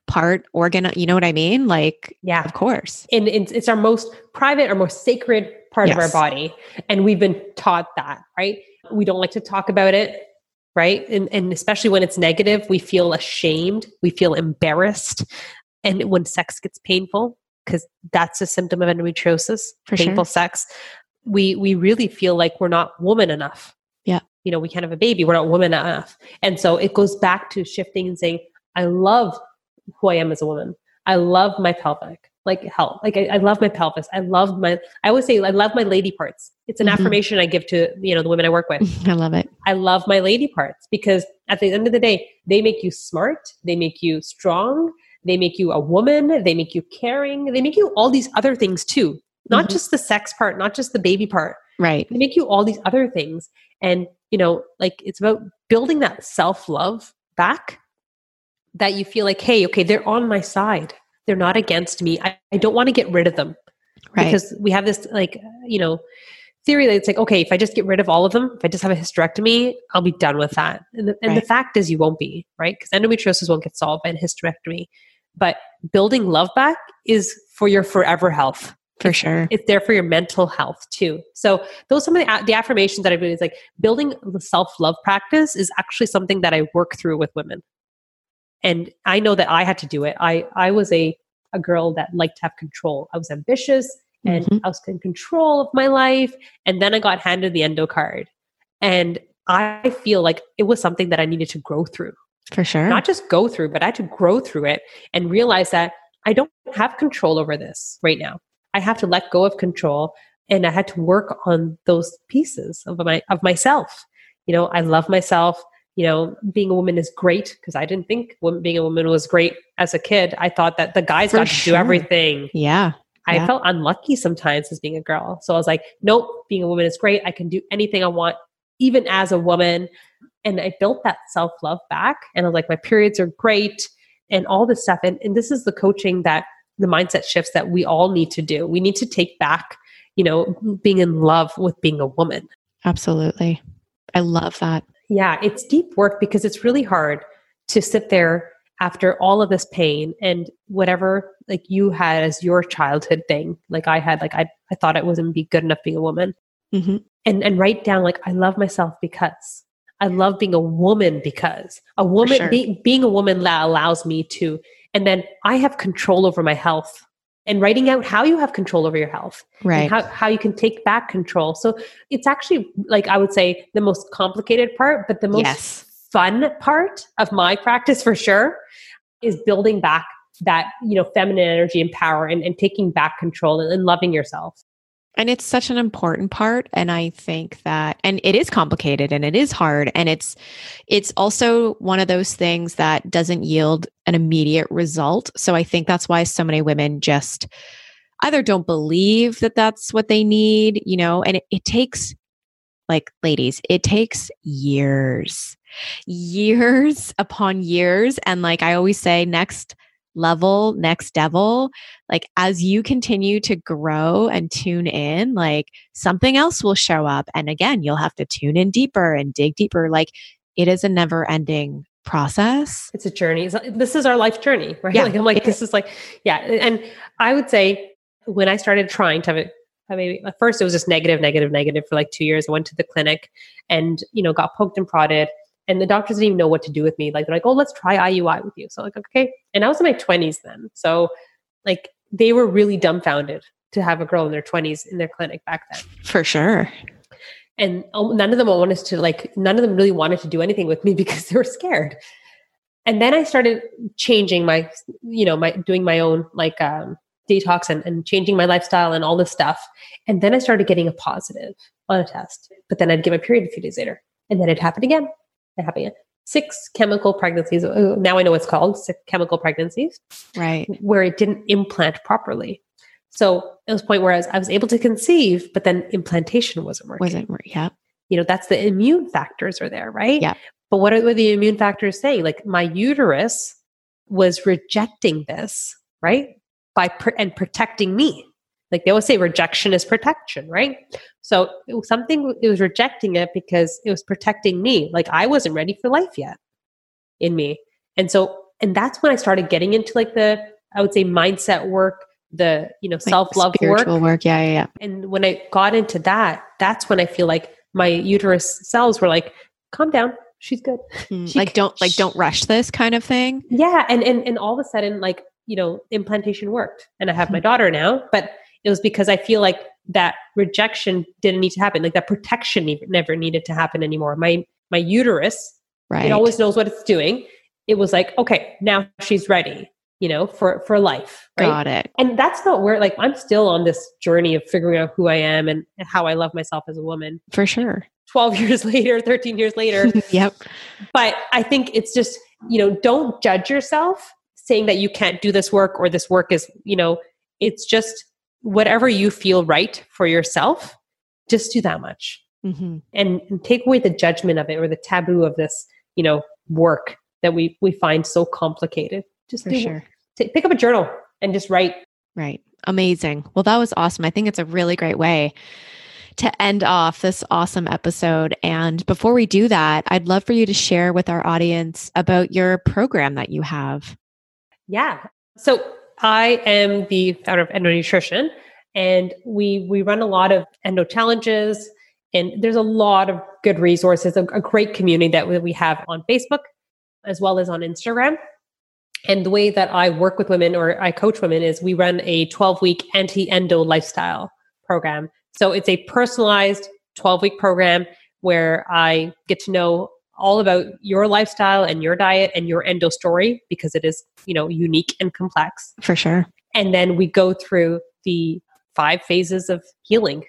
part organ you know what i mean like yeah of course and it's, our most private or most sacred part yes. of our body. And we've been taught that, right? We don't like to talk about it, right? And, and especially when it's negative, we feel ashamed, we feel embarrassed. And when sex gets painful, because that's a symptom of endometriosis, For painful sure. sex, we we really feel like we're not woman enough. Yeah. You know, we can't have a baby, we're not woman enough. And so it goes back to shifting and saying, I love who I am as a woman. I love my pelvic like hell. Like I, I, love my pelvis. I love my. I always say I love my lady parts. It's an mm-hmm. affirmation I give to you know the women I work with. I love it. I love my lady parts because at the end of the day, they make you smart. They make you strong. They make you a woman. They make you caring. They make you all these other things too. Not mm-hmm. just the sex part, not just the baby part. Right. They make you all these other things, and you know, like it's about building that self love back. That you feel like, hey, okay, they're on my side they're not against me. I, I don't want to get rid of them. Right. Because we have this like, you know, theory that it's like, okay, if I just get rid of all of them, if I just have a hysterectomy, I'll be done with that. And the, and right. the fact is you won't be, right? Because endometriosis won't get solved by a hysterectomy. But building love back is for your forever health. For sure. It's there for your mental health too. So those some of the, the affirmations that I do is like building the self-love practice is actually something that I work through with women and i know that i had to do it. I i was a a girl that liked to have control. I was ambitious and mm-hmm. i was in control of my life and then i got handed the endo card. And i feel like it was something that i needed to grow through. For sure. Not just go through but i had to grow through it and realize that i don't have control over this right now. I have to let go of control and i had to work on those pieces of my of myself. You know i love myself you know, being a woman is great because I didn't think being a woman was great as a kid. I thought that the guys For got sure. to do everything. Yeah. I yeah. felt unlucky sometimes as being a girl. So I was like, nope, being a woman is great. I can do anything I want, even as a woman. And I built that self love back. And I was like, my periods are great and all this stuff. And, and this is the coaching that the mindset shifts that we all need to do. We need to take back, you know, being in love with being a woman. Absolutely. I love that. Yeah, it's deep work because it's really hard to sit there after all of this pain and whatever like you had as your childhood thing like i had like i, I thought it wasn't be good enough being a woman mm-hmm. and and write down like i love myself because i love being a woman because a woman sure. be, being a woman that allows me to and then i have control over my health and writing out how you have control over your health right. how, how you can take back control. So it's actually like i would say the most complicated part but the most yes. fun part of my practice for sure is building back that you know feminine energy and power and, and taking back control and, and loving yourself and it's such an important part and I think that and it is complicated and it is hard and it's it's also one of those things that doesn't yield an immediate result. So I think that's why so many women just either don't believe that that's what they need, you know, and it, it takes like ladies, it takes years. Years upon years and like I always say next level, next devil, like as you continue to grow and tune in, like something else will show up. And again, you'll have to tune in deeper and dig deeper. Like it is a never ending process. It's a journey. This is our life journey, right? Yeah. Like I'm like, this is like, yeah. And I would say when I started trying to have it, maybe at first it was just negative, negative, negative for like two years. I went to the clinic and, you know, got poked and prodded. And the doctors didn't even know what to do with me. Like they're like, oh, let's try IUI with you. So like, okay. And I was in my 20s then. So like they were really dumbfounded to have a girl in their 20s in their clinic back then. For sure. And um, none of them wanted to like, none of them really wanted to do anything with me because they were scared. And then I started changing my, you know, my doing my own like um, detox and, and changing my lifestyle and all this stuff. And then I started getting a positive on a test. But then I'd get my period a few days later. And then it happened again. Again. Six chemical pregnancies. Uh, now I know it's called six chemical pregnancies. Right. Where it didn't implant properly. So it was a point where I was, I was able to conceive, but then implantation wasn't working. Wasn't working. Yeah. You know, that's the immune factors are there, right? Yeah. But what are, what are the immune factors saying? Like my uterus was rejecting this, right? By pr- and protecting me. Like they always say, rejection is protection, right? So it was something it was rejecting it because it was protecting me. Like I wasn't ready for life yet in me, and so and that's when I started getting into like the I would say mindset work, the you know like self love work. work. Yeah, yeah, yeah. And when I got into that, that's when I feel like my uterus cells were like, calm down, she's good. Mm, she, like don't like don't rush this kind of thing. Yeah, and and and all of a sudden, like you know, implantation worked, and I have my hmm. daughter now, but it was because I feel like that rejection didn't need to happen. Like that protection never needed to happen anymore. My my uterus, right. it always knows what it's doing. It was like, okay, now she's ready, you know, for for life. Right? Got it. And that's not where like I'm still on this journey of figuring out who I am and how I love myself as a woman. For sure. 12 years later, 13 years later. yep. But I think it's just, you know, don't judge yourself saying that you can't do this work or this work is, you know, it's just whatever you feel right for yourself, just do that much. Mm-hmm. And, and, take away the judgment of it or the taboo of this, you know, work that we we find so complicated. Just for sure. T- pick up a journal and just write. Right. Amazing. Well, that was awesome. I think it's a really great way to end off this awesome episode. And before we do that, I'd love for you to share with our audience about your program that you have. Yeah. So I am the founder of Endo Nutrition, and we we run a lot of endo challenges. And there's a lot of good resources, a, a great community that we have on Facebook as well as on Instagram. And the way that I work with women or I coach women is we run a 12 week anti endo lifestyle program. So it's a personalized 12 week program where I get to know all about your lifestyle and your diet and your endo story because it is, you know, unique and complex. For sure. And then we go through the five phases of healing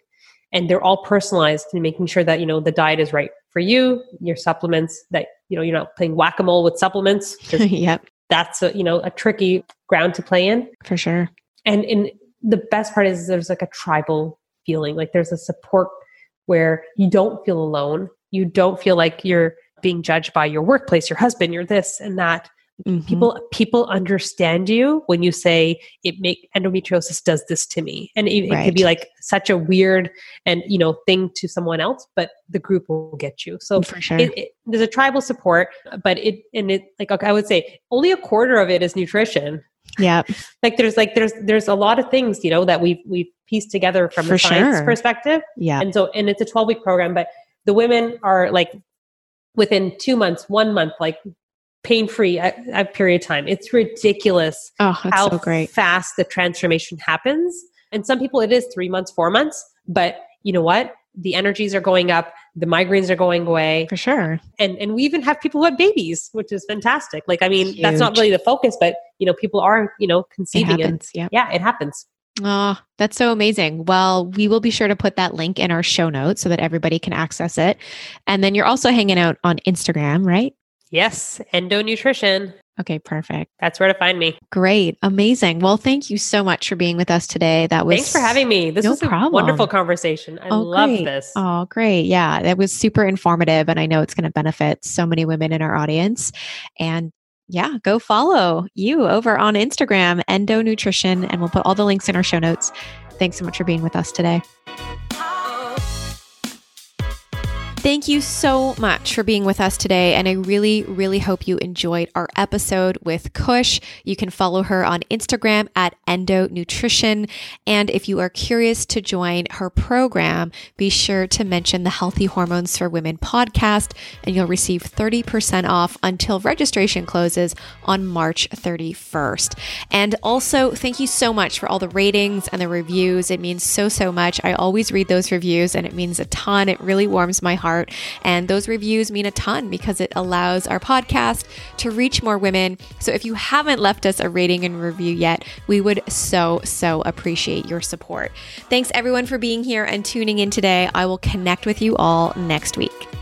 and they're all personalized and making sure that, you know, the diet is right for you, your supplements that, you know, you're not playing whack-a-mole with supplements. yep. That's a, you know, a tricky ground to play in. For sure. And in the best part is there's like a tribal feeling. Like there's a support where you don't feel alone. You don't feel like you're being judged by your workplace, your husband, you're this and that. Mm-hmm. People people understand you when you say it make endometriosis does this to me. And it, right. it could be like such a weird and you know thing to someone else, but the group will get you. So for sure. It, it, there's a tribal support, but it and it like I would say only a quarter of it is nutrition. Yeah. like there's like there's there's a lot of things, you know, that we've we've pieced together from For a science sure. perspective. Yeah. And so and it's a 12 week program, but the women are like within two months, one month, like pain free at, uh, at, uh, period time. It's ridiculous oh, how so great. fast the transformation happens. And some people it is three months, four months, but you know what? The energies are going up, the migraines are going away. For sure. And and we even have people who have babies, which is fantastic. Like I mean, Huge. that's not really the focus, but you know, people are, you know, conceiving it. Happens, and, yeah. yeah, it happens. Oh, that's so amazing. Well, we will be sure to put that link in our show notes so that everybody can access it. And then you're also hanging out on Instagram, right? Yes, Endo Nutrition. Okay, perfect. That's where to find me. Great. Amazing. Well, thank you so much for being with us today. That was Thanks for having me. This no was a problem. wonderful conversation. I oh, love this. Oh, great. Yeah, that was super informative and I know it's going to benefit so many women in our audience. And yeah, go follow you over on Instagram, Endo Nutrition, and we'll put all the links in our show notes. Thanks so much for being with us today. Thank you so much for being with us today. And I really, really hope you enjoyed our episode with Kush. You can follow her on Instagram at Endo Nutrition. And if you are curious to join her program, be sure to mention the Healthy Hormones for Women podcast, and you'll receive 30% off until registration closes on March 31st. And also, thank you so much for all the ratings and the reviews. It means so, so much. I always read those reviews, and it means a ton. It really warms my heart. And those reviews mean a ton because it allows our podcast to reach more women. So if you haven't left us a rating and review yet, we would so, so appreciate your support. Thanks everyone for being here and tuning in today. I will connect with you all next week.